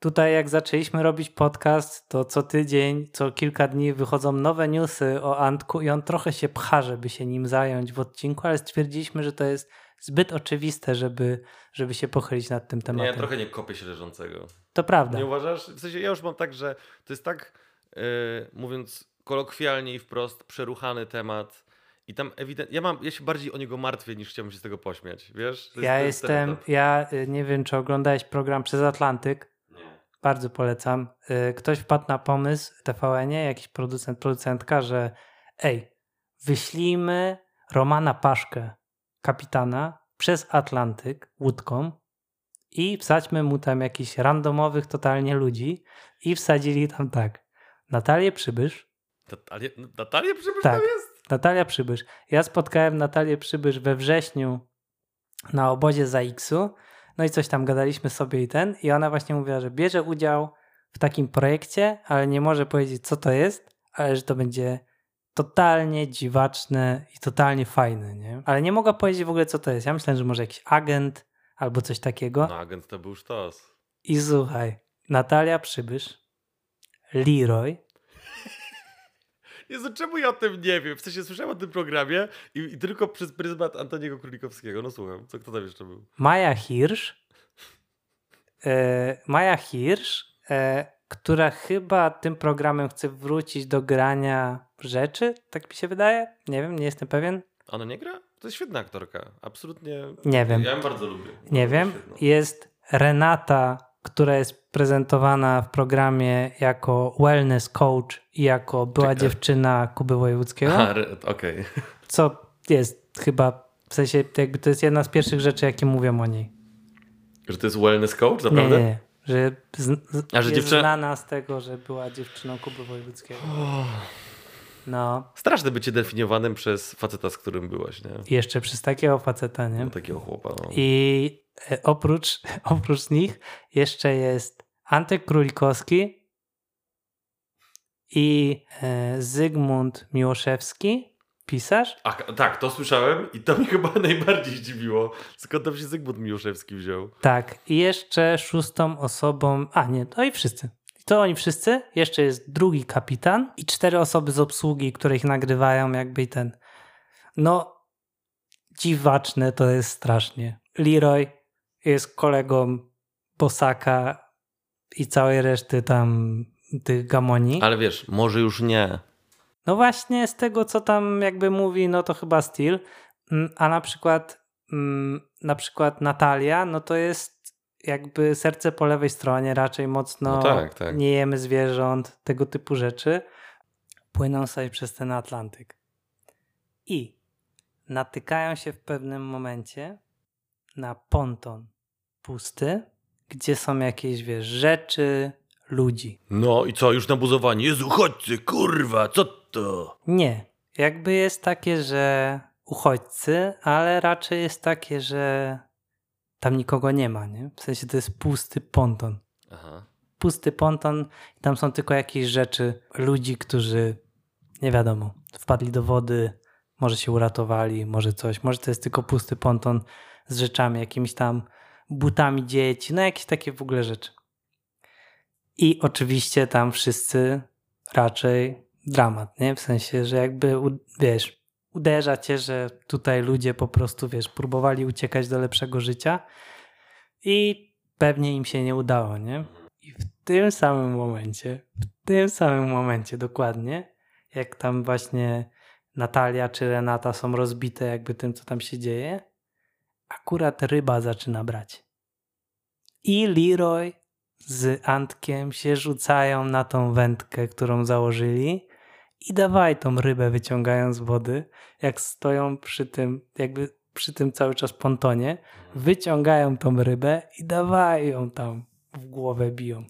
Tutaj jak zaczęliśmy robić podcast, to co tydzień, co kilka dni wychodzą nowe newsy o Antku i on trochę się pcha, żeby się nim zająć w odcinku, ale stwierdziliśmy, że to jest zbyt oczywiste, żeby, żeby się pochylić nad tym tematem. Nie, trochę nie kopię się leżącego. To prawda. Nie uważasz? W sensie ja już mam tak, że to jest tak, yy, mówiąc kolokwialnie i wprost, przeruchany temat. I tam ewidentnie, ja, mam, ja się bardziej o niego martwię, niż chciałbym się z tego pośmiać, wiesz? To Ja jest jestem, etap. ja y, nie wiem, czy oglądałeś program Przez Atlantyk. Nie. Bardzo polecam. Y, Ktoś wpadł na pomysł TVN-ie, jakiś producent, producentka, że ej, wyślijmy Romana Paszkę, kapitana, przez Atlantyk łódką i wsadźmy mu tam jakichś randomowych totalnie ludzi i wsadzili tam tak. Natalię Przybysz, Natalię, Natalię Przybysz Tak. tam jest? Natalia Przybysz. Ja spotkałem Natalię Przybysz we wrześniu na obozie za X-u. No i coś tam gadaliśmy sobie i ten. I ona właśnie mówiła, że bierze udział w takim projekcie, ale nie może powiedzieć, co to jest, ale że to będzie totalnie dziwaczne i totalnie fajne, nie? Ale nie mogła powiedzieć w ogóle, co to jest. Ja myślałem, że może jakiś agent albo coś takiego. No agent to był sztos. I słuchaj, Natalia Przybysz, Leroy, Jezu, czemu ja o tym nie wiem? W sensie słyszałem o tym programie i, i tylko przez pryzmat Antoniego Królikowskiego. No słucham, co kto tam jeszcze był? Maja Hirsch. E, Maja Hirsch, e, która chyba tym programem chce wrócić do grania rzeczy, tak mi się wydaje. Nie wiem, nie jestem pewien. Ona nie gra? To jest świetna aktorka. Absolutnie. Nie wiem. Ja ją bardzo lubię. Nie Bardzo wiem. świetną. Jest Renata, która jest prezentowana w programie jako wellness coach i jako była Czekaj. dziewczyna Kuby Wojewódzkiego, okej. co jest chyba, w sensie jakby to jest jedna z pierwszych rzeczy, jakie mówią o niej. Że to jest wellness coach, naprawdę? nie, nie. Że, z, A, że jest dziewczyna- znana z tego, że była dziewczyną Kuby Wojewódzkiego. No, Straszne bycie definiowanym przez faceta, z którym byłaś, nie? i jeszcze przez takiego faceta, nie? No, takiego chłopa. No. I oprócz, oprócz nich jeszcze jest Antek Królikowski i e, Zygmunt Miłoszewski, pisarz. A, tak, to słyszałem i to mnie chyba najbardziej zdziwiło. Skąd tam się Zygmunt Miłoszewski wziął? Tak, i jeszcze szóstą osobą, a nie, to i wszyscy. I To oni wszyscy. Jeszcze jest drugi kapitan i cztery osoby z obsługi, które ich nagrywają, jakby ten. No, dziwaczne to jest strasznie. Leroy jest kolegą Bosaka i całej reszty tam tych gamoni. Ale wiesz, może już nie. No właśnie z tego, co tam jakby mówi, no to chyba styl. Mm, A na przykład mm, na przykład Natalia, no to jest jakby serce po lewej stronie, raczej mocno No tak, tak. nie jemy zwierząt, tego typu rzeczy. Płyną sobie przez ten Atlantyk. I natykają się w pewnym momencie na ponton pusty, gdzie są jakieś, wiesz, rzeczy, ludzi. No i co, już nabuzowanie? Jezu, chodźcie, kurwa, co to? Nie. Jakby jest takie, że uchodźcy, ale raczej jest takie, że tam nikogo nie ma, nie? W sensie to jest pusty ponton. Aha. Pusty ponton i tam są tylko jakieś rzeczy, ludzi, którzy nie wiadomo, wpadli do wody, może się uratowali, może coś, może to jest tylko pusty ponton z rzeczami, jakimiś tam butami dzieci, no jakieś takie w ogóle rzeczy. I oczywiście tam wszyscy raczej dramat, nie? W sensie, że jakby, wiesz, uderza cię, że tutaj ludzie po prostu, wiesz, próbowali uciekać do lepszego życia i pewnie im się nie udało, nie? I w tym samym momencie, w tym samym momencie dokładnie, jak tam właśnie Natalia czy Renata są rozbite jakby tym, co tam się dzieje, akurat ryba zaczyna brać. I Leroy z Antkiem się rzucają na tą wędkę, którą założyli i dawaj tą rybę wyciągają z wody, jak stoją przy tym, jakby przy tym cały czas pontonie, wyciągają tą rybę i dawaj ją tam w głowę biją.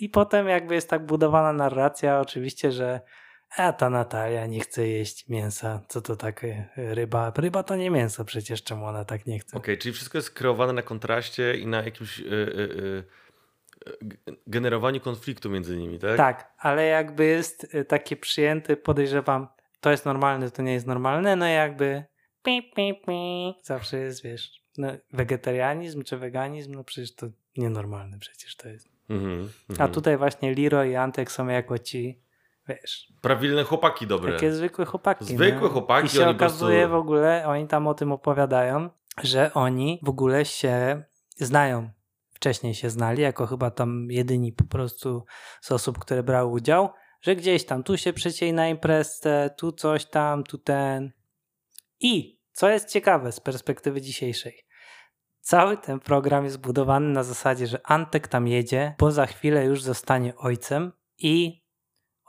I potem jakby jest tak budowana narracja oczywiście, że a ta Natalia nie chce jeść mięsa. Co to takie ryba? Ryba to nie mięso przecież, czemu ona tak nie chce? Okej, czyli wszystko jest kreowane na kontraście i na jakimś y, y, y, g- generowaniu konfliktu między nimi, tak? Tak, ale jakby jest y, takie przyjęte, podejrzewam, to jest normalne, to nie jest normalne, no jakby pi, pi, pi, zawsze jest, wiesz, no, wegetarianizm czy weganizm, no przecież to nienormalne przecież to jest. Mhm, A mhm. tutaj właśnie Liro i Antek są jako ci, wiesz, Prawilne chłopaki dobre. takie zwykłe chłopaki. Zwykłe nie? chłopaki, I się okazuje prostu- w ogóle, oni tam o tym opowiadają, że oni w ogóle się znają. Wcześniej się znali, jako chyba tam jedyni po prostu z osób, które brały udział, że gdzieś tam tu się przecięli na imprezę, tu coś tam, tu ten. I co jest ciekawe z perspektywy dzisiejszej, cały ten program jest budowany na zasadzie, że Antek tam jedzie, bo za chwilę już zostanie ojcem i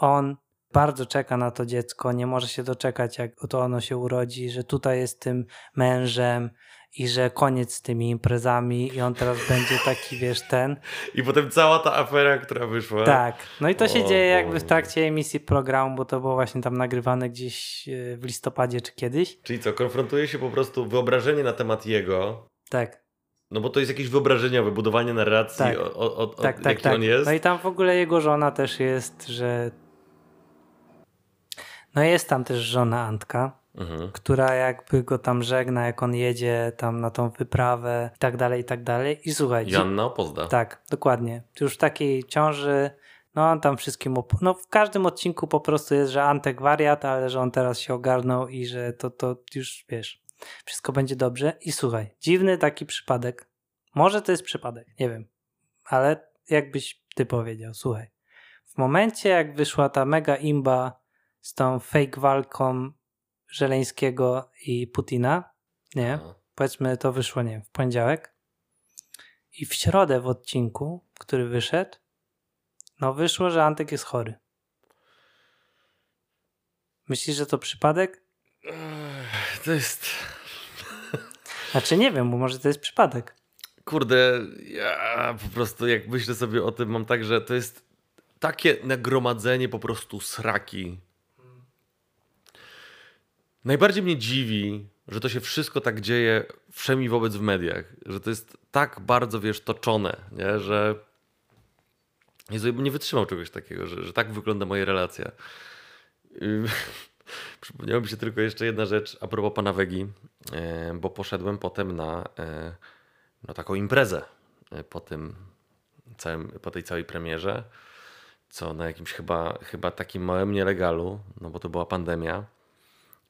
on bardzo czeka na to dziecko, nie może się doczekać, jak to ono się urodzi, że tutaj jest tym mężem i że koniec z tymi imprezami i on teraz będzie taki, wiesz, ten. I potem cała ta afera, która wyszła. Tak. No i to się O dzieje jakby w trakcie emisji programu, bo to było właśnie tam nagrywane gdzieś e, w listopadzie czy kiedyś. Czyli co, konfrontuje się po prostu wyobrażenie na temat jego, Tak, no bo to jest jakieś wyobrażeniowe, budowanie narracji Tak. o, o, o, tak, tak, jaki tak. on jest. No i tam w ogóle jego żona też jest, że no jest tam też żona Antka, Mhm. która jakby go tam żegna, jak on jedzie tam na tą wyprawę i tak dalej, i tak dalej. I słuchaj, Janna Opozda. tak, dokładnie. Już w takiej ciąży, no on tam wszystkim, no w każdym odcinku po prostu jest, że Antek wariat, ale że on teraz się ogarnął i że to, to już wiesz, wszystko będzie dobrze. I słuchaj, dziwny taki przypadek. Może to jest przypadek, nie wiem, ale jakbyś ty powiedział, słuchaj. W momencie, jak wyszła ta mega imba z tą fake walką Żeleńskiego i Putina, nie? Aha. powiedzmy to wyszło, nie wiem, w poniedziałek i w środę w odcinku, który wyszedł, no wyszło, że Antek jest chory. Myślisz, że to przypadek? To jest... Znaczy nie wiem, bo może to jest przypadek. Kurde, ja po prostu jak myślę sobie o tym, mam tak, że to jest takie nagromadzenie po prostu sraki. Najbardziej mnie dziwi, że to się wszystko tak dzieje wszemi wobec w mediach, że to jest tak bardzo, wiesz, toczone, nie? że Jezu, bym nie wytrzymał czegoś takiego, że, że tak wygląda moja relacja. Przypomniała mi się tylko jeszcze jedna rzecz a propos pana Wegi, e, bo poszedłem potem na no, taką imprezę e, po tym całym, po tej całej premierze, co na jakimś chyba, chyba takim małym nielegalu, no bo to była pandemia.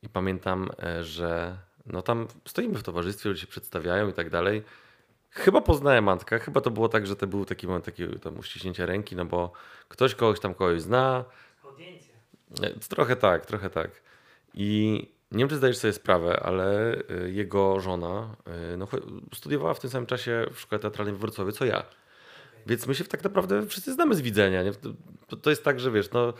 I pamiętam, e, że no tam stoimy w towarzystwie, ludzie się przedstawiają i tak dalej. Chyba poznałem Antka, chyba to było tak, że to był taki moment takiego tam uściśnięcia ręki, no bo ktoś kogoś tam kogoś zna, E, Trochę tak, trochę tak. I nie wiem, czy zdajesz sobie sprawę, ale y, jego żona no, studiowała w tym samym czasie w szkole teatralnej w Wrocławiu, co ja. Więc my się tak naprawdę wszyscy znamy z widzenia. Nie? To, to jest tak, że wiesz, no,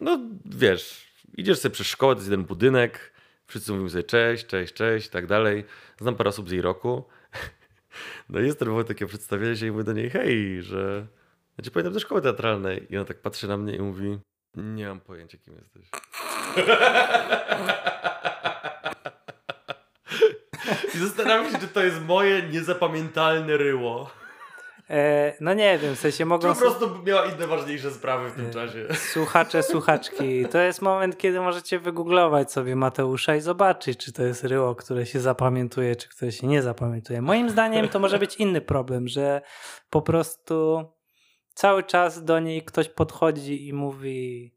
no wiesz, idziesz sobie przez szkołę, to jest jeden budynek, wszyscy mówimy sobie cześć, cześć, cześć i tak dalej. Znam parę osób z jej roku. No i jest ten moment takiego przedstawienia się i mówię do niej, hej, że ja cię pamiętam ze szkoły teatralnej. I ona tak patrzy na mnie i mówi, nie mam pojęcia, kim jesteś. I zastanawiam się, czy to jest moje niezapamiętalne ryło. E, no nie wiem, w sensie mogą... po prostu miała inne ważniejsze sprawy w tym E, czasie. Słuchacze, słuchaczki, to jest moment, kiedy możecie wygooglować sobie Mateusza i zobaczyć, czy to jest ryło, które się zapamiętuje, czy które się nie zapamiętuje. Moim zdaniem to może być inny problem, że po prostu cały czas do niej ktoś podchodzi i mówi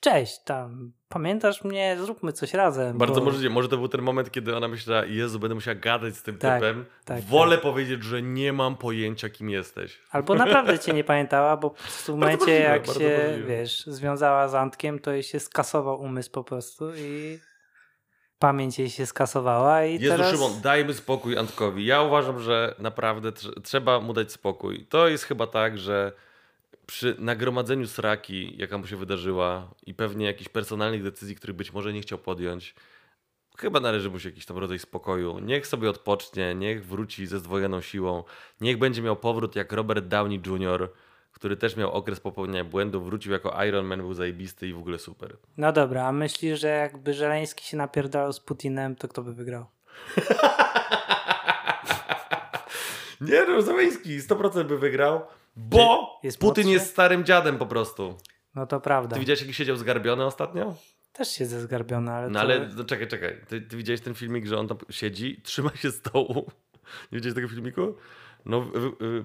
cześć, tam, pamiętasz mnie, zróbmy coś razem. Bardzo bo... możliwe. Może to był ten moment, kiedy ona myślała, Jezu, będę musiała gadać z tym Tak, typem. tak, Wolę powiedzieć, że nie mam pojęcia, kim jesteś. Albo naprawdę cię nie pamiętała, bo w momencie możliwe, jak się, możliwe. wiesz, związała z Antkiem, to jej się skasował umysł po prostu i pamięć jej się skasowała i Jezu, teraz... Szymon, dajmy spokój Antkowi. Ja uważam, że naprawdę tr- trzeba mu dać spokój. To jest chyba tak, że przy nagromadzeniu sraki, jaka mu się wydarzyła i pewnie jakichś personalnych decyzji, których być może nie chciał podjąć, chyba należy mu się jakiś tam rodzaj spokoju. Niech sobie odpocznie, niech wróci ze zdwojoną siłą, niech będzie miał powrót jak Robert Downey Jr., który też miał okres popełniania błędów, wrócił jako Iron Man, był zajebisty i w ogóle super. No dobra, a myślisz, że jakby Żeleński się napierdalał z Putinem, to kto by wygrał? Nie, no Zeleński 100% by wygrał, bo Jest Putin młodszy? jest starym dziadem po prostu. No to prawda. Ty widziałeś, jaki siedział zgarbiony ostatnio? Też siedzę zgarbiony, ale No to... ale no, czekaj, czekaj. Ty, ty widziałeś ten filmik, że on tam siedzi, trzyma się stołu Nie widziałeś tego filmiku? No, w- w-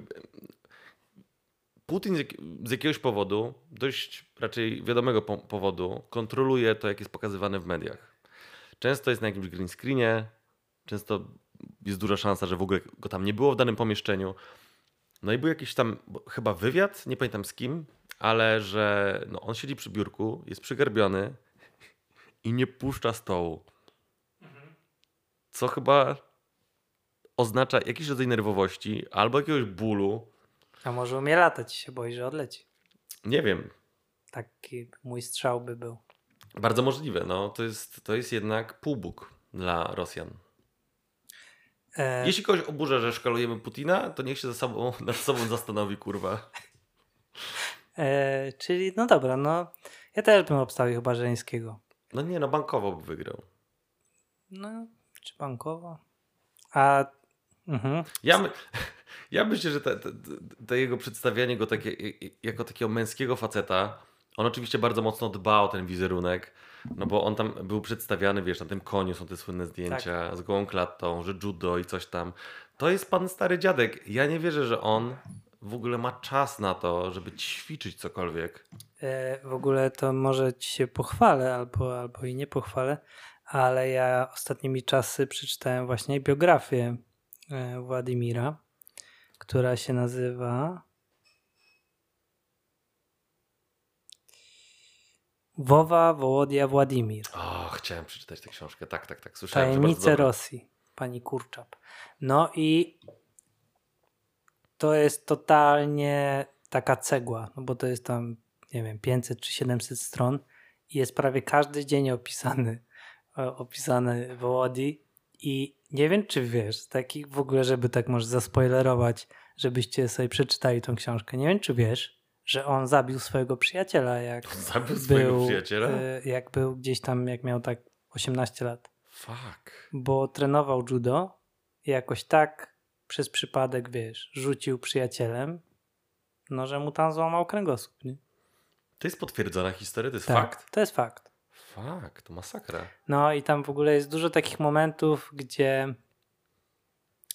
Putin z jakiegoś powodu, dość raczej wiadomego po, powodu, kontroluje to, jak jest pokazywane w mediach. Często jest na jakimś green screenie, często jest duża szansa, że w ogóle go tam nie było w danym pomieszczeniu. No i był jakiś tam chyba wywiad, nie pamiętam z kim, ale że no, on siedzi przy biurku, jest przygarbiony i nie puszcza stołu. Co chyba oznacza jakiś rodzaj nerwowości albo jakiegoś bólu. A może umie latać się boi, że odleci. Nie wiem. Taki mój strzał by był. Bardzo możliwe. No, to, jest, to jest jednak półbóg dla Rosjan. E, Jeśli kogoś oburza, że szkalujemy Putina, to niech się ze sobą, nad sobą zastanowi, kurwa. e, czyli no dobra, no ja też bym obstawił chyba Żeleńskiego. No nie, no bankowo by wygrał. No, czy bankowo? A mhm. Ja, my, ja myślę, że te jego przedstawianie go takie, jako takiego męskiego faceta, on oczywiście bardzo mocno dba o ten wizerunek, no bo on tam był przedstawiany, wiesz, na tym koniu są te słynne zdjęcia z gołą klatą, że judo i coś tam. To jest pan stary dziadek. Ja nie wierzę, że on w ogóle ma czas na to, żeby ćwiczyć cokolwiek. E, w ogóle to może ci się pochwalę albo, albo i nie pochwalę, ale ja ostatnimi czasy przeczytałem właśnie biografię e, Władimira, która się nazywa Wowa Wołodia Władimir. O, chciałem przeczytać tę książkę. Tak, tak, tak. Słyszałem, Tajemnice. Rosji, pani Kurczap. No i to jest totalnie taka cegła, no bo to jest tam, nie wiem, 500 czy 700 stron i jest prawie każdy dzień opisany, o- opisany Wołodi i nie wiem, czy wiesz, takich w ogóle, żeby tak może zaspoilerować, żebyście sobie przeczytali tą książkę. Nie wiem, czy wiesz, że on zabił swojego przyjaciela, jak Zabił swojego był, przyjaciela? e, jak był gdzieś tam, jak miał tak 18 lat Fuck. bo trenował judo i jakoś tak przez przypadek, wiesz, rzucił przyjacielem, no, że mu tam złamał kręgosłup, nie? To jest potwierdzona historia, to jest Tak, fakt? to jest fakt. Fakt, to masakra. No i tam w ogóle jest dużo takich momentów, gdzie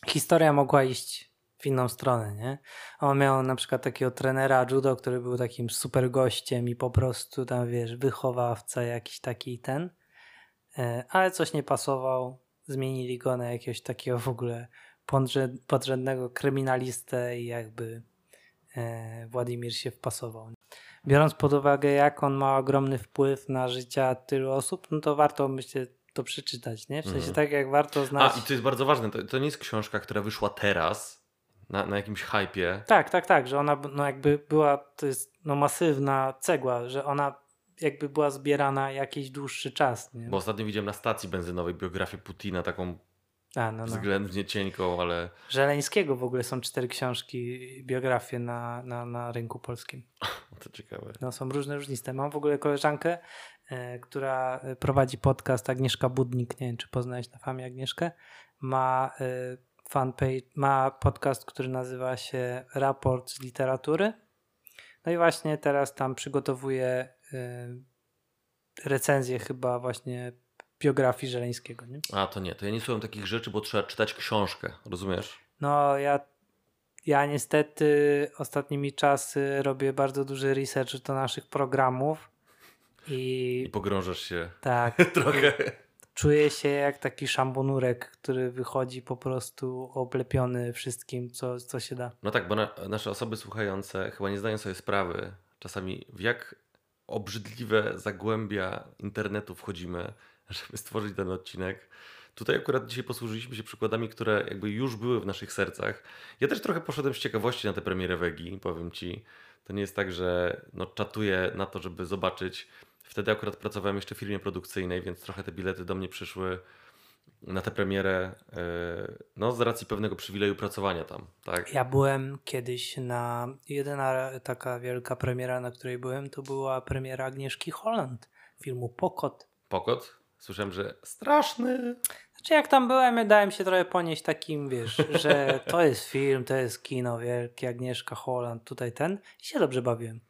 historia mogła iść w inną stronę, nie? On miał na przykład takiego trenera judo, który był takim super gościem i po prostu tam, wiesz, wychowawca jakiś taki ten, e, ale coś nie pasował, zmienili go na jakiegoś takiego w ogóle podrzęd, podrzędnego kryminalistę i jakby e, Władimir się wpasował. Biorąc pod uwagę, jak on ma ogromny wpływ na życia tylu osób, no to warto, myślę, to przeczytać, nie? W sensie Mhm. tak jak warto A, znać... i to jest bardzo ważne, to, to nie jest książka, która wyszła teraz, na, na jakimś hypie. Tak, tak, tak, że ona no jakby była, to jest no masywna cegła, że ona jakby była zbierana jakiś dłuższy czas, nie? Bo ostatnio widziałem na stacji benzynowej biografię Putina, taką A, no, no. względnie cienką, ale Żeleńskiego w ogóle są cztery książki, biografie na, na, na rynku polskim. to ciekawe. No, są różne, różniste. Mam w ogóle koleżankę, e, która prowadzi podcast Agnieszka Budnik, nie wiem czy poznałeś na famie Agnieszkę, ma e, fanpage, ma podcast, który nazywa się Raport z literatury. No i właśnie teraz tam przygotowuje e, recenzję chyba właśnie biografii Żeleńskiego, nie? A, to nie, to ja nie słucham takich rzeczy, bo trzeba czytać książkę, rozumiesz? No ja, ja niestety ostatnimi czasy robię bardzo duży research do naszych programów I i pogrążasz się tak, trochę. Czuję się jak taki szambonurek, który wychodzi po prostu oblepiony wszystkim, co, co się da. No tak, bo na, nasze osoby słuchające chyba nie zdają sobie sprawy czasami w jak obrzydliwe zagłębia internetu wchodzimy, żeby stworzyć ten odcinek. Tutaj akurat dzisiaj posłużyliśmy się przykładami, które jakby już były w naszych sercach. Ja też trochę poszedłem z ciekawości na tę premierę Wegi, powiem Ci. To nie jest tak, że no, czatuję na to, żeby zobaczyć. Wtedy akurat pracowałem jeszcze w firmie produkcyjnej, więc trochę te bilety do mnie przyszły na tę premierę, yy, no z racji pewnego przywileju pracowania tam, tak? Ja byłem kiedyś na, jedyna taka wielka premiera, na której byłem, to była premiera Agnieszki Holland, filmu Pokot. Pokot? Słyszałem, że straszny. Znaczy jak tam byłem, ja dałem się trochę ponieść takim, wiesz, że to jest film, to jest kino wielkie, Agnieszka Holland, tutaj ten i się dobrze bawiłem.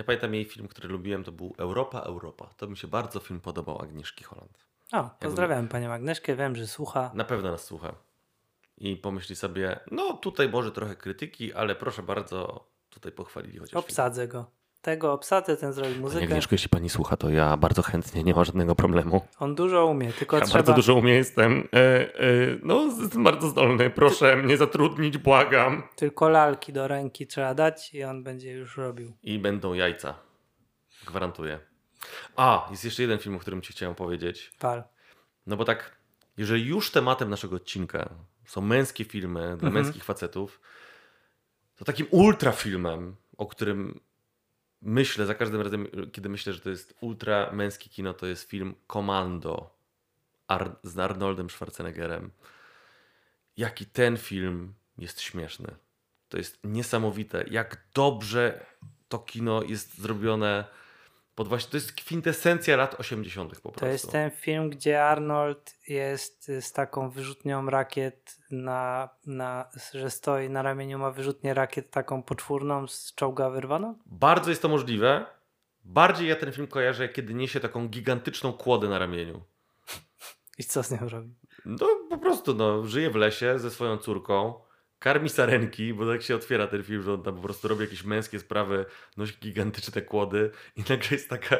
Ja pamiętam jej film, który lubiłem, to był Europa, Europa. To mi się bardzo film podobał Agnieszki Holland. O, pozdrawiam panią Agnieszkę, wiem, że słucha. Na pewno nas słucha. i pomyśli sobie, no tutaj może trochę krytyki, ale proszę bardzo, tutaj pochwalili chociaż film. Obsadzę go. Tego obsadzę, ten zrobi muzykę. Agnieszko, jeśli pani słucha, to ja bardzo chętnie, nie ma żadnego problemu. On dużo umie, tylko Ja trzeba... bardzo dużo umiem, jestem, e, e, no jestem bardzo zdolny, proszę mnie zatrudnić, błagam. Tylko lalki do ręki trzeba dać i on będzie już robił. I będą jajca. Gwarantuję. A, jest jeszcze jeden film, o którym ci chciałem powiedzieć. Pal. No bo tak, jeżeli już tematem naszego odcinka są męskie filmy dla Mhm. męskich facetów, to takim ultrafilmem, o którym myślę za każdym razem, kiedy myślę, że to jest ultra męskie kino, to jest film Commando Ar- z Arnoldem Schwarzeneggerem. Jaki ten film jest śmieszny. To jest niesamowite, jak dobrze to kino jest zrobione. Pod właśnie, to jest kwintesencja lat 80. po prostu. To jest ten film, gdzie Arnold jest y, z taką wyrzutnią rakiet, na, na, że stoi na ramieniu, ma wyrzutnię rakiet taką poczwórną z czołga wyrwaną? Bardzo jest to możliwe. Bardziej ja ten film kojarzę, kiedy niesie taką gigantyczną kłodę na ramieniu. I co z nią robi? No po prostu, no, żyje w lesie ze swoją córką, karmi sarenki, bo tak się otwiera ten film, że on tam po prostu robi jakieś męskie sprawy, nosi gigantyczne kłody i nagle jest taka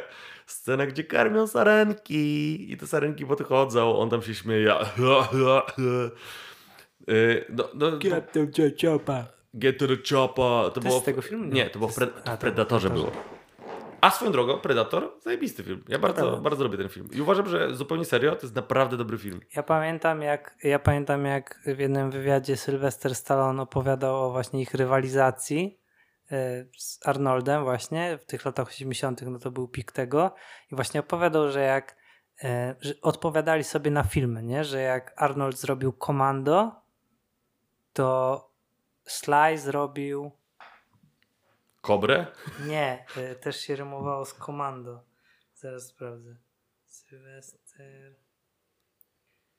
scena, gdzie karmią sarenki i te sarenki podchodzą, on tam się śmieje. Y, No, no, Get to the chopper. Get to the chopper. To, jest było z tego filmu? Nie, to było w To a, to w Predatorze Predatorze. było. A swoją drogą, Predator, zajebisty film. Ja bardzo, bardzo lubię ten film. I uważam, że zupełnie serio, to jest naprawdę dobry film. Ja pamiętam, jak, ja pamiętam, jak w jednym wywiadzie Sylwester Stallone opowiadał o właśnie ich rywalizacji e, z Arnoldem właśnie w tych latach 80., no to był pik tego i właśnie opowiadał, że jak e, że odpowiadali sobie na filmy, nie? że jak Arnold zrobił Komando, to Sly zrobił Kobrę? nie, e, też się rymowało z Komando. Zaraz sprawdzę. Sylwester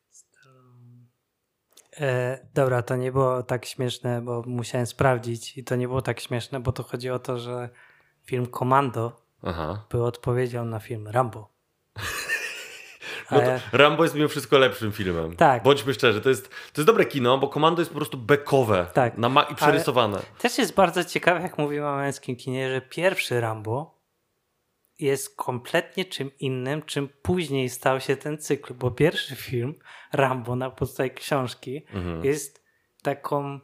Stallone. E, dobra, to nie było tak śmieszne, bo musiałem sprawdzić i to nie było tak śmieszne, bo to chodzi o to, że film Komando Aha. był odpowiedzią na film Rambo. No Ale- Rambo jest mimo wszystko lepszym filmem. Tak. Bądźmy szczerzy, to jest, to jest dobre kino, bo komando jest po prostu bekowe Tak. na ma- i przerysowane. Też jest bardzo ciekawe, jak mówimy o męskim kinie, że pierwszy Rambo jest kompletnie czym innym, czym później stał się ten cykl, bo pierwszy film, Rambo, na podstawie książki, Mhm. jest taką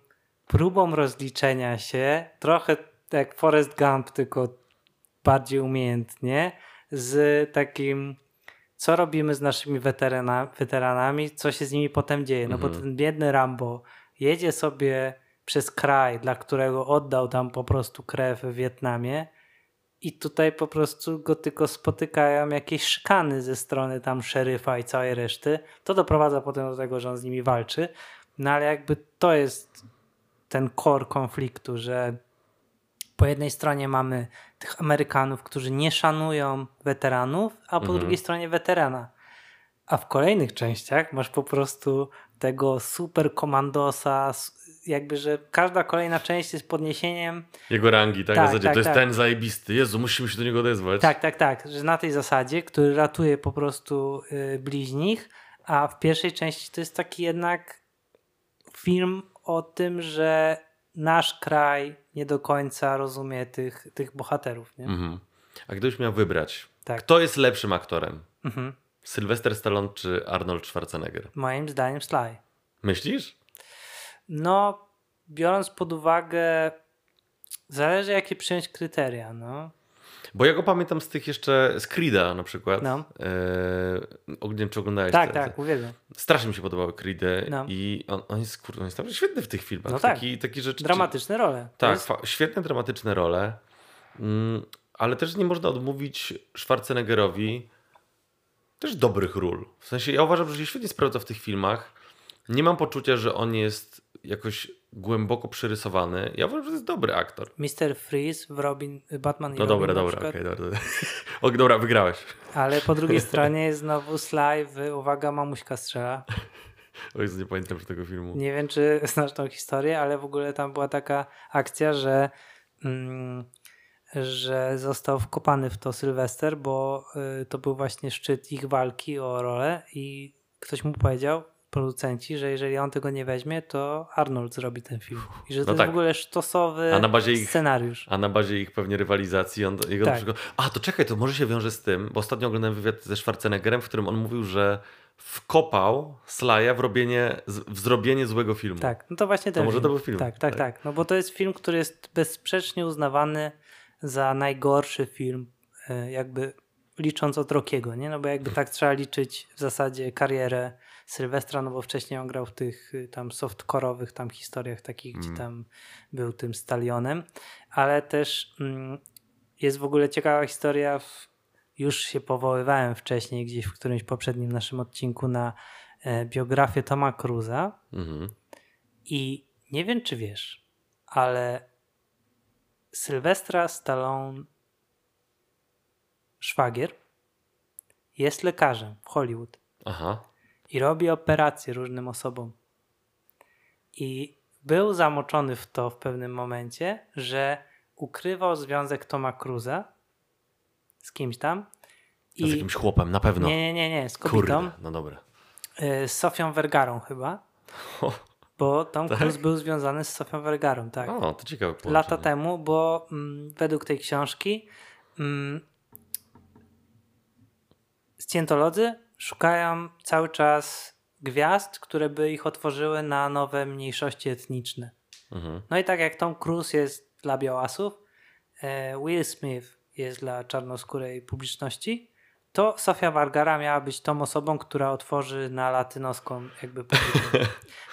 próbą rozliczenia się, trochę jak Forrest Gump, tylko bardziej umiejętnie, z takim, co robimy z naszymi weterana, weteranami, co się z nimi potem dzieje. No bo Mhm. ten biedny Rambo jedzie sobie przez kraj, dla którego oddał tam po prostu krew w Wietnamie i tutaj po prostu go tylko spotykają jakieś szkany ze strony tam szeryfa i całej reszty. To doprowadza potem do tego, że on z nimi walczy. No ale jakby to jest ten core konfliktu, że po jednej stronie mamy tych Amerykanów, którzy nie szanują weteranów, a po Mhm. drugiej stronie weterana. A w kolejnych częściach masz po prostu tego super komandosa, jakby, że każda kolejna część jest podniesieniem Jego rangi, tak? Tak, tak, to jest tak. ten zajebisty. Jezu, musimy się do niego odezwać. Tak, tak, tak, że na tej zasadzie, który ratuje po prostu y, bliźnich, a w pierwszej części to jest taki jednak film o tym, że nasz kraj nie do końca rozumie tych, tych bohaterów. Nie? Mhm. A gdybyś miał wybrać, Tak. kto jest lepszym aktorem? Mhm. Sylwester Stallone czy Arnold Schwarzenegger? Moim zdaniem Sly. Myślisz? No, biorąc pod uwagę, zależy jakie przyjąć kryteria. No. Bo ja go pamiętam z tych jeszcze, z Creed'a na przykład. No. Eee, ogólnie czy oglądałeś? Tak, te- tak, uwielbiam. Strasznie mi się podobały Creedy No. i on, on jest kurde, on jest naprawdę świetny w tych filmach. No tak. Taki, taki rzecz, Dramatyczne role. Tak, jest- świetne dramatyczne role. Mm, ale też nie można odmówić Schwarzeneggerowi też dobrych ról. W sensie ja uważam, że się świetnie sprawdza w tych filmach. Nie mam poczucia, że on jest jakoś głęboko przerysowany. Ja uważam, że to jest dobry aktor. Mr. Freeze w Robin, Batman i No Robin dobra, dobra, okej, dobra. o, dobra, wygrałeś. Ale po drugiej stronie jest znowu Sly w Uwaga, mamuśka strzela. O Jezu, nie pamiętam tego filmu. Nie wiem, czy znasz tą historię, ale w ogóle tam była taka akcja, że, mm, że został wkopany w to Sylwester, bo y, to był właśnie szczyt ich walki o rolę i ktoś mu powiedział, producenci, że jeżeli on tego nie weźmie, to Arnold zrobi ten film. I że to No jest tak. w ogóle sztosowy A na bazie ich- scenariusz. A na bazie ich pewnie rywalizacji on jego Tak. przykład... A, to czekaj, to może się wiąże z tym, bo ostatnio oglądałem wywiad ze Schwarzeneggerem, w którym on mówił, że wkopał Slaja w, robienie, w zrobienie złego filmu. Tak, no to właśnie ten może film. to był film. Tak, tak, Tak. tak, No bo to jest film, który jest bezsprzecznie uznawany za najgorszy film, e, jakby licząc od Rockiego, nie? No bo jakby tak trzeba liczyć w zasadzie karierę Sylwestra, no bo wcześniej on grał w tych y, tam softcore'owych tam historiach takich, Mm. gdzie tam był tym stalionem, ale też mm, jest w ogóle ciekawa historia, w, już się powoływałem wcześniej gdzieś w którymś poprzednim naszym odcinku na e, biografię Toma Cruza, Mhm. i nie wiem, czy wiesz, ale Sylwestra Stallone szwagier jest lekarzem w Hollywood Aha. I robi operacje różnym osobom. I był zamoczony w to w pewnym momencie, że ukrywał związek Toma Cruza z kimś tam. Z jakimś chłopem, na pewno. Nie, nie, nie, nie, z kobietą, Kurde, no dobra. y, z Sofią Vergarą chyba, O, bo Tom Tak? Cruise był związany z Sofią Vergarą, tak. o, to ciekawe połączenie. lata temu, bo mm, według tej książki mm, scjentolodzy szukają cały czas gwiazd, które by ich otworzyły na nowe mniejszości etniczne. Mhm. No i tak jak Tom Cruise jest dla białasów, e, Will Smith jest dla czarnoskórej publiczności, to Sofia Vergara miała być tą osobą, która otworzy na latynoską jakby.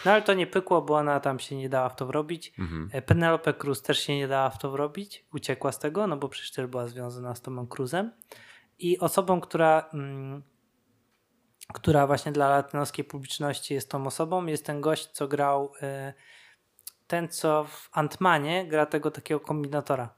No ale to nie pykło, bo ona tam się nie dała w to wrobić. Mhm. E, Penelope Cruz też się nie dała w to wrobić, uciekła z tego, no bo przecież też była związana z Tomem Cruzem. I osobą, która, mm, która właśnie dla latynoskiej publiczności jest tą osobą, jest ten gość, co grał e, ten, co w Antmanie gra tego takiego kombinatora.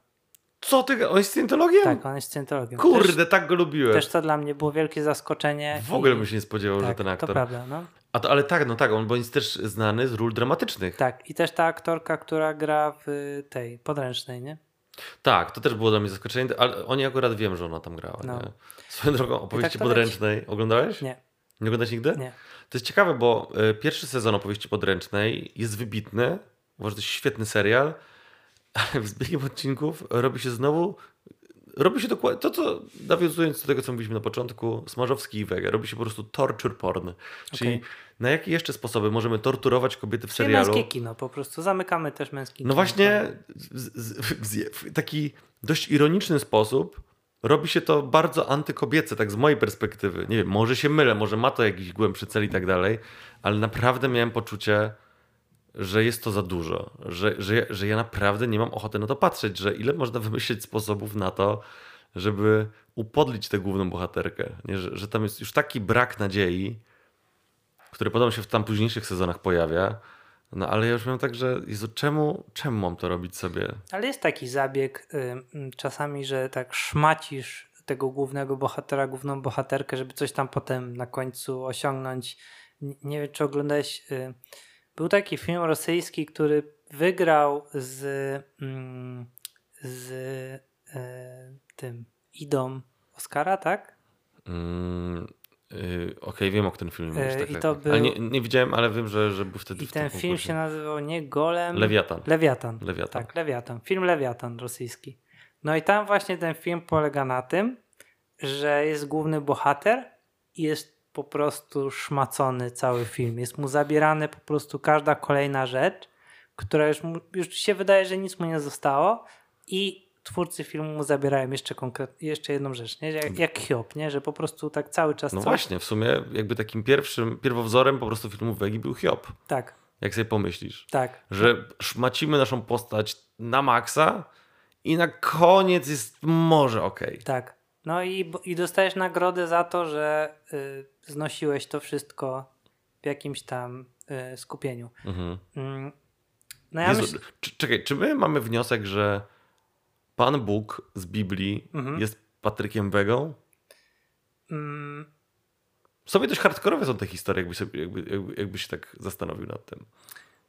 Co ty, on jest scjentologiem? Tak, on jest scjentologiem. Kurde, Też, tak go lubiłem. też to dla mnie było wielkie zaskoczenie. w ogóle i- bym się nie spodziewał, że tak, ten To aktor. prawda, no. A to, ale tak, no tak, on bo jest też znany z ról dramatycznych. Tak, i też ta aktorka, która gra w tej podręcznej, nie? Tak, to też było dla mnie zaskoczenie, ale oni akurat wiem, że ona tam grała. No. Nie? Swoją drogą, opowieści to podręcznej. Oglądałeś? Nie, Nie oglądałeś nigdy? nie. To jest ciekawe, bo e, pierwszy sezon opowieści podręcznej jest wybitny. Uważam, że to jest świetny serial, ale z biegiem odcinków robi się znowu. Robi się dokładnie to, co nawiązując do tego, co mówiliśmy na początku, Smarzowski i Wege, robi się po prostu torture porn. Czyli Okej. na jakie jeszcze sposoby możemy torturować kobiety w Czyli serialu? męskie kino, po prostu zamykamy też męskie kino. No właśnie, z, z, z, w taki dość ironiczny sposób robi się to bardzo antykobiece, tak z mojej perspektywy. Nie wiem, może się mylę, może ma to jakiś głębszy cel i tak dalej, ale naprawdę miałem poczucie, że jest to za dużo, że, że, że ja naprawdę nie mam ochoty na to patrzeć, że ile można wymyślić sposobów na to, żeby upodlić tę główną bohaterkę. Nie? Że, że tam jest już taki brak nadziei, który potem się w tam późniejszych sezonach pojawia, no ale ja już miałem tak, że Jezu, czemu, czemu mam to robić sobie? Ale jest taki zabieg y, y, czasami, że tak szmacisz tego głównego bohatera, główną bohaterkę, żeby coś tam potem na końcu osiągnąć. N- Nie wiem, czy oglądałeś. y, Był taki film rosyjski, który wygrał z, mm, z y, tym Idą Oscara, tak? Mm, yy, Okej, wiem o którym filmie mówisz. Yy, tak, tak, tak. Ale był- nie, nie widziałem, ale wiem, że, że był wtedy I w ten film konkursie. się nazywał nie Golem. Lewiatan. Lewiatan. Lewiatan. Tak, Lewiatan. Film Lewiatan rosyjski. No i tam właśnie ten film polega na tym, że jest główny bohater i jest po prostu szmacony cały film. Jest mu zabierane po prostu każda kolejna rzecz, która już, mu, już się wydaje, że nic mu nie zostało i twórcy filmu mu zabierają jeszcze konkret, jeszcze jedną rzecz, nie? Jak, jak Hiob, nie? Że po prostu tak cały czas No coś- właśnie, w sumie jakby takim pierwszym, pierwowzorem po prostu filmu Wegi był Hiob. Tak, Jak sobie pomyślisz. tak. Że szmacimy naszą postać na maksa i na koniec jest może okej. Tak. No i, i dostajesz nagrodę za to, że y, znosiłeś to wszystko w jakimś tam y, skupieniu. Mhm. Mm. No ja Jezu, myślę, czy- Czekaj, czy my mamy wniosek, że Pan Bóg z Biblii Mhm. jest Patrykiem Wegą? mm, Sobie dość hardkorowe są te historie, jakby, sobie, jakby, jakby, jakby się tak zastanowił nad tym.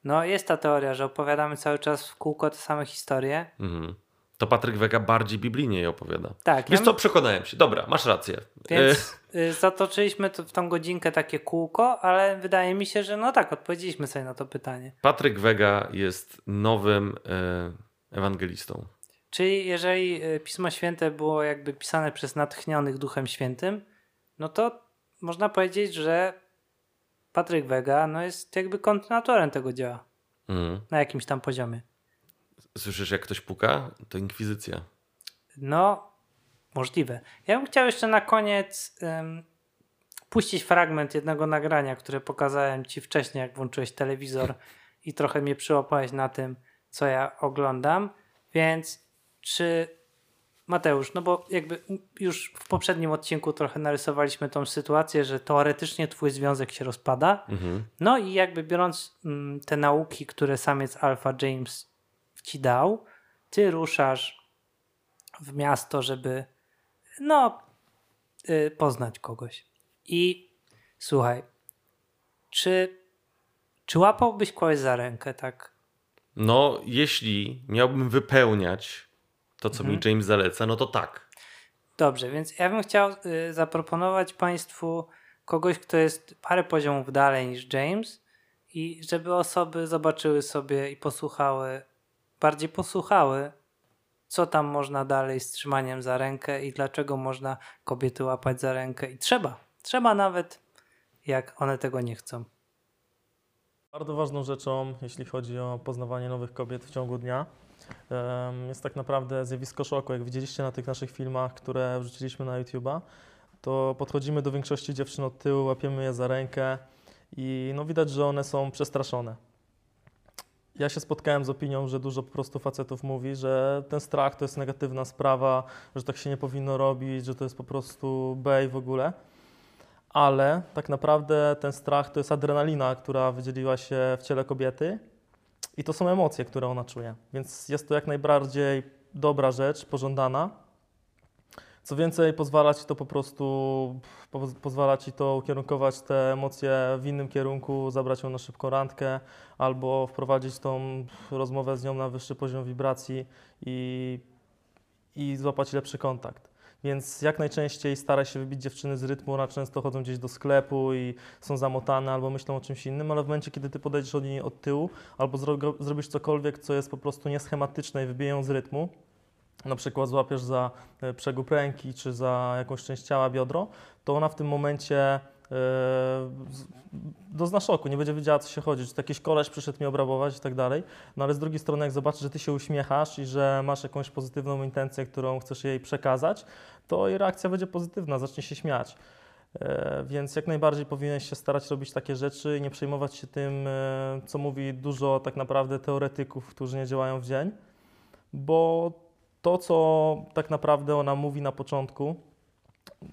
no jest ta teoria, że opowiadamy cały czas w kółko te same historie. Mhm. To Patryk Wega bardziej biblijnie je opowiada. Tak. Wiesz ja co, przekonałem się. Dobra, masz rację. Więc y, zatoczyliśmy to, w tą godzinkę takie kółko, ale wydaje mi się, że no tak, odpowiedzieliśmy sobie na to pytanie. Patryk Wega jest nowym e, ewangelistą. Czyli jeżeli y, Pismo Święte było jakby pisane przez natchnionych Duchem Świętym, no to można powiedzieć, że Patryk Wega no jest jakby kontynuatorem tego dzieła Mhm. na jakimś tam poziomie. Słyszysz, jak ktoś puka? To inkwizycja. No, możliwe. Ja bym chciał jeszcze na koniec ym, puścić fragment jednego nagrania, które pokazałem ci wcześniej, jak włączyłeś telewizor i trochę mnie przyłapałeś na tym, co ja oglądam. Więc czy Mateusz, no bo jakby już w poprzednim odcinku trochę narysowaliśmy tą sytuację, że teoretycznie twój związek się rozpada. Mhm. No i jakby biorąc mm, te nauki, które samiec Alpha James ci dał, ty ruszasz w miasto, żeby no y, poznać kogoś. I słuchaj, czy, czy łapałbyś kogoś za rękę, tak? No, jeśli miałbym wypełniać to, co mi Mhm. James zaleca, no to tak. Dobrze, więc ja bym chciał y, zaproponować Państwu kogoś, kto jest parę poziomów dalej niż James i żeby osoby zobaczyły sobie i posłuchały, bardziej posłuchały, co tam można dalej z trzymaniem za rękę i dlaczego można kobiety łapać za rękę i trzeba, trzeba nawet jak one tego nie chcą. Bardzo ważną rzeczą, jeśli chodzi o poznawanie nowych kobiet w ciągu dnia, jest tak naprawdę zjawisko szoku. Jak widzieliście na tych naszych filmach, które wrzuciliśmy na YouTube'a, to podchodzimy do większości dziewczyn od tyłu, łapiemy je za rękę i no widać, że one są przestraszone. Ja się spotkałem z opinią, że dużo po prostu facetów mówi, że ten strach to jest negatywna sprawa, że tak się nie powinno robić, że to jest po prostu bej w ogóle ale tak naprawdę ten strach to jest adrenalina, która wydzieliła się w ciele kobiety i to są emocje, które ona czuje. Więc jest to jak najbardziej dobra rzecz, pożądana. Co więcej, pozwala ci to po prostu, po, pozwala ci to ukierunkować te emocje w innym kierunku, zabrać ją na szybką randkę albo wprowadzić tą rozmowę z nią na wyższy poziom wibracji i, i złapać lepszy kontakt. Więc jak najczęściej staraj się wybić dziewczyny z rytmu, one często chodzą gdzieś do sklepu i są zamotane albo myślą o czymś innym, ale w momencie, kiedy ty podejdziesz od niej od tyłu albo zro zrobisz cokolwiek, co jest po prostu nieschematyczne i wybije ją z rytmu, na przykład złapiesz za e, przegub ręki czy za jakąś część ciała, biodro, to ona w tym momencie dozna szoku, nie będzie wiedziała, co się chodzi, czy to jakiś koleś przyszedł mnie obrabować i tak dalej. No ale z drugiej strony, jak zobaczy, że ty się uśmiechasz i że masz jakąś pozytywną intencję, którą chcesz jej przekazać, to jej reakcja będzie pozytywna, zacznie się śmiać. E, Więc jak najbardziej powinieneś się starać robić takie rzeczy i nie przejmować się tym, e, co mówi dużo tak naprawdę teoretyków, którzy nie działają w dzień, bo to, co tak naprawdę ona mówi na początku,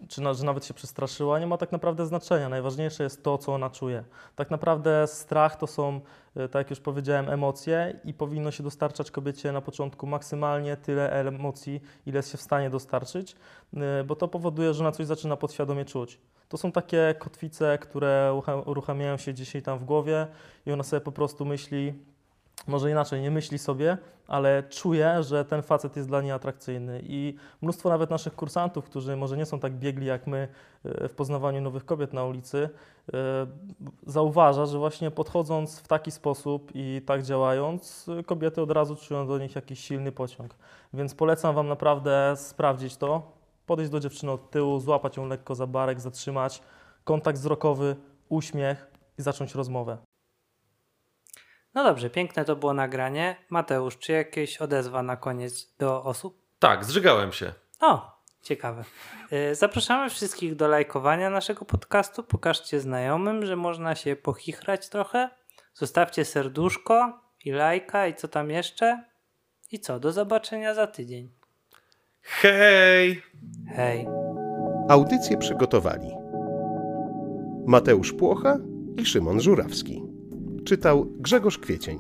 czy na, że nawet się przestraszyła, nie ma tak naprawdę znaczenia. Najważniejsze jest to, co ona czuje. Tak naprawdę strach to są, e, tak jak już powiedziałem, emocje i powinno się dostarczać kobiecie na początku maksymalnie tyle emocji, ile jest się w stanie dostarczyć, e, bo to powoduje, że ona coś zaczyna podświadomie czuć. To są takie kotwice, które ucha- uruchamiają się dzisiaj tam w głowie i ona sobie po prostu myśli, może inaczej, nie myśli sobie, ale czuje, że ten facet jest dla niej atrakcyjny. I mnóstwo nawet naszych kursantów, którzy może nie są tak biegli jak my e, w poznawaniu nowych kobiet na ulicy, e, zauważa, że właśnie podchodząc w taki sposób i tak działając, kobiety od razu czują do nich jakiś silny pociąg. Więc polecam Wam naprawdę sprawdzić to, podejść do dziewczyny od tyłu, złapać ją lekko za barek, zatrzymać, kontakt wzrokowy, uśmiech i zacząć rozmowę. No dobrze, piękne to było nagranie. Mateusz, czy jakieś odezwa na koniec do osób? Tak, zżygałem się. O, ciekawe. Y, Zapraszamy wszystkich do lajkowania naszego podcastu. Pokażcie znajomym, że można się pochichrać trochę. Zostawcie serduszko i lajka i co tam jeszcze. I co, do zobaczenia za tydzień. Hej! Hej. Audycję przygotowali Mateusz Płocha i Szymon Żurawski. Czytał Grzegorz Kwiecień.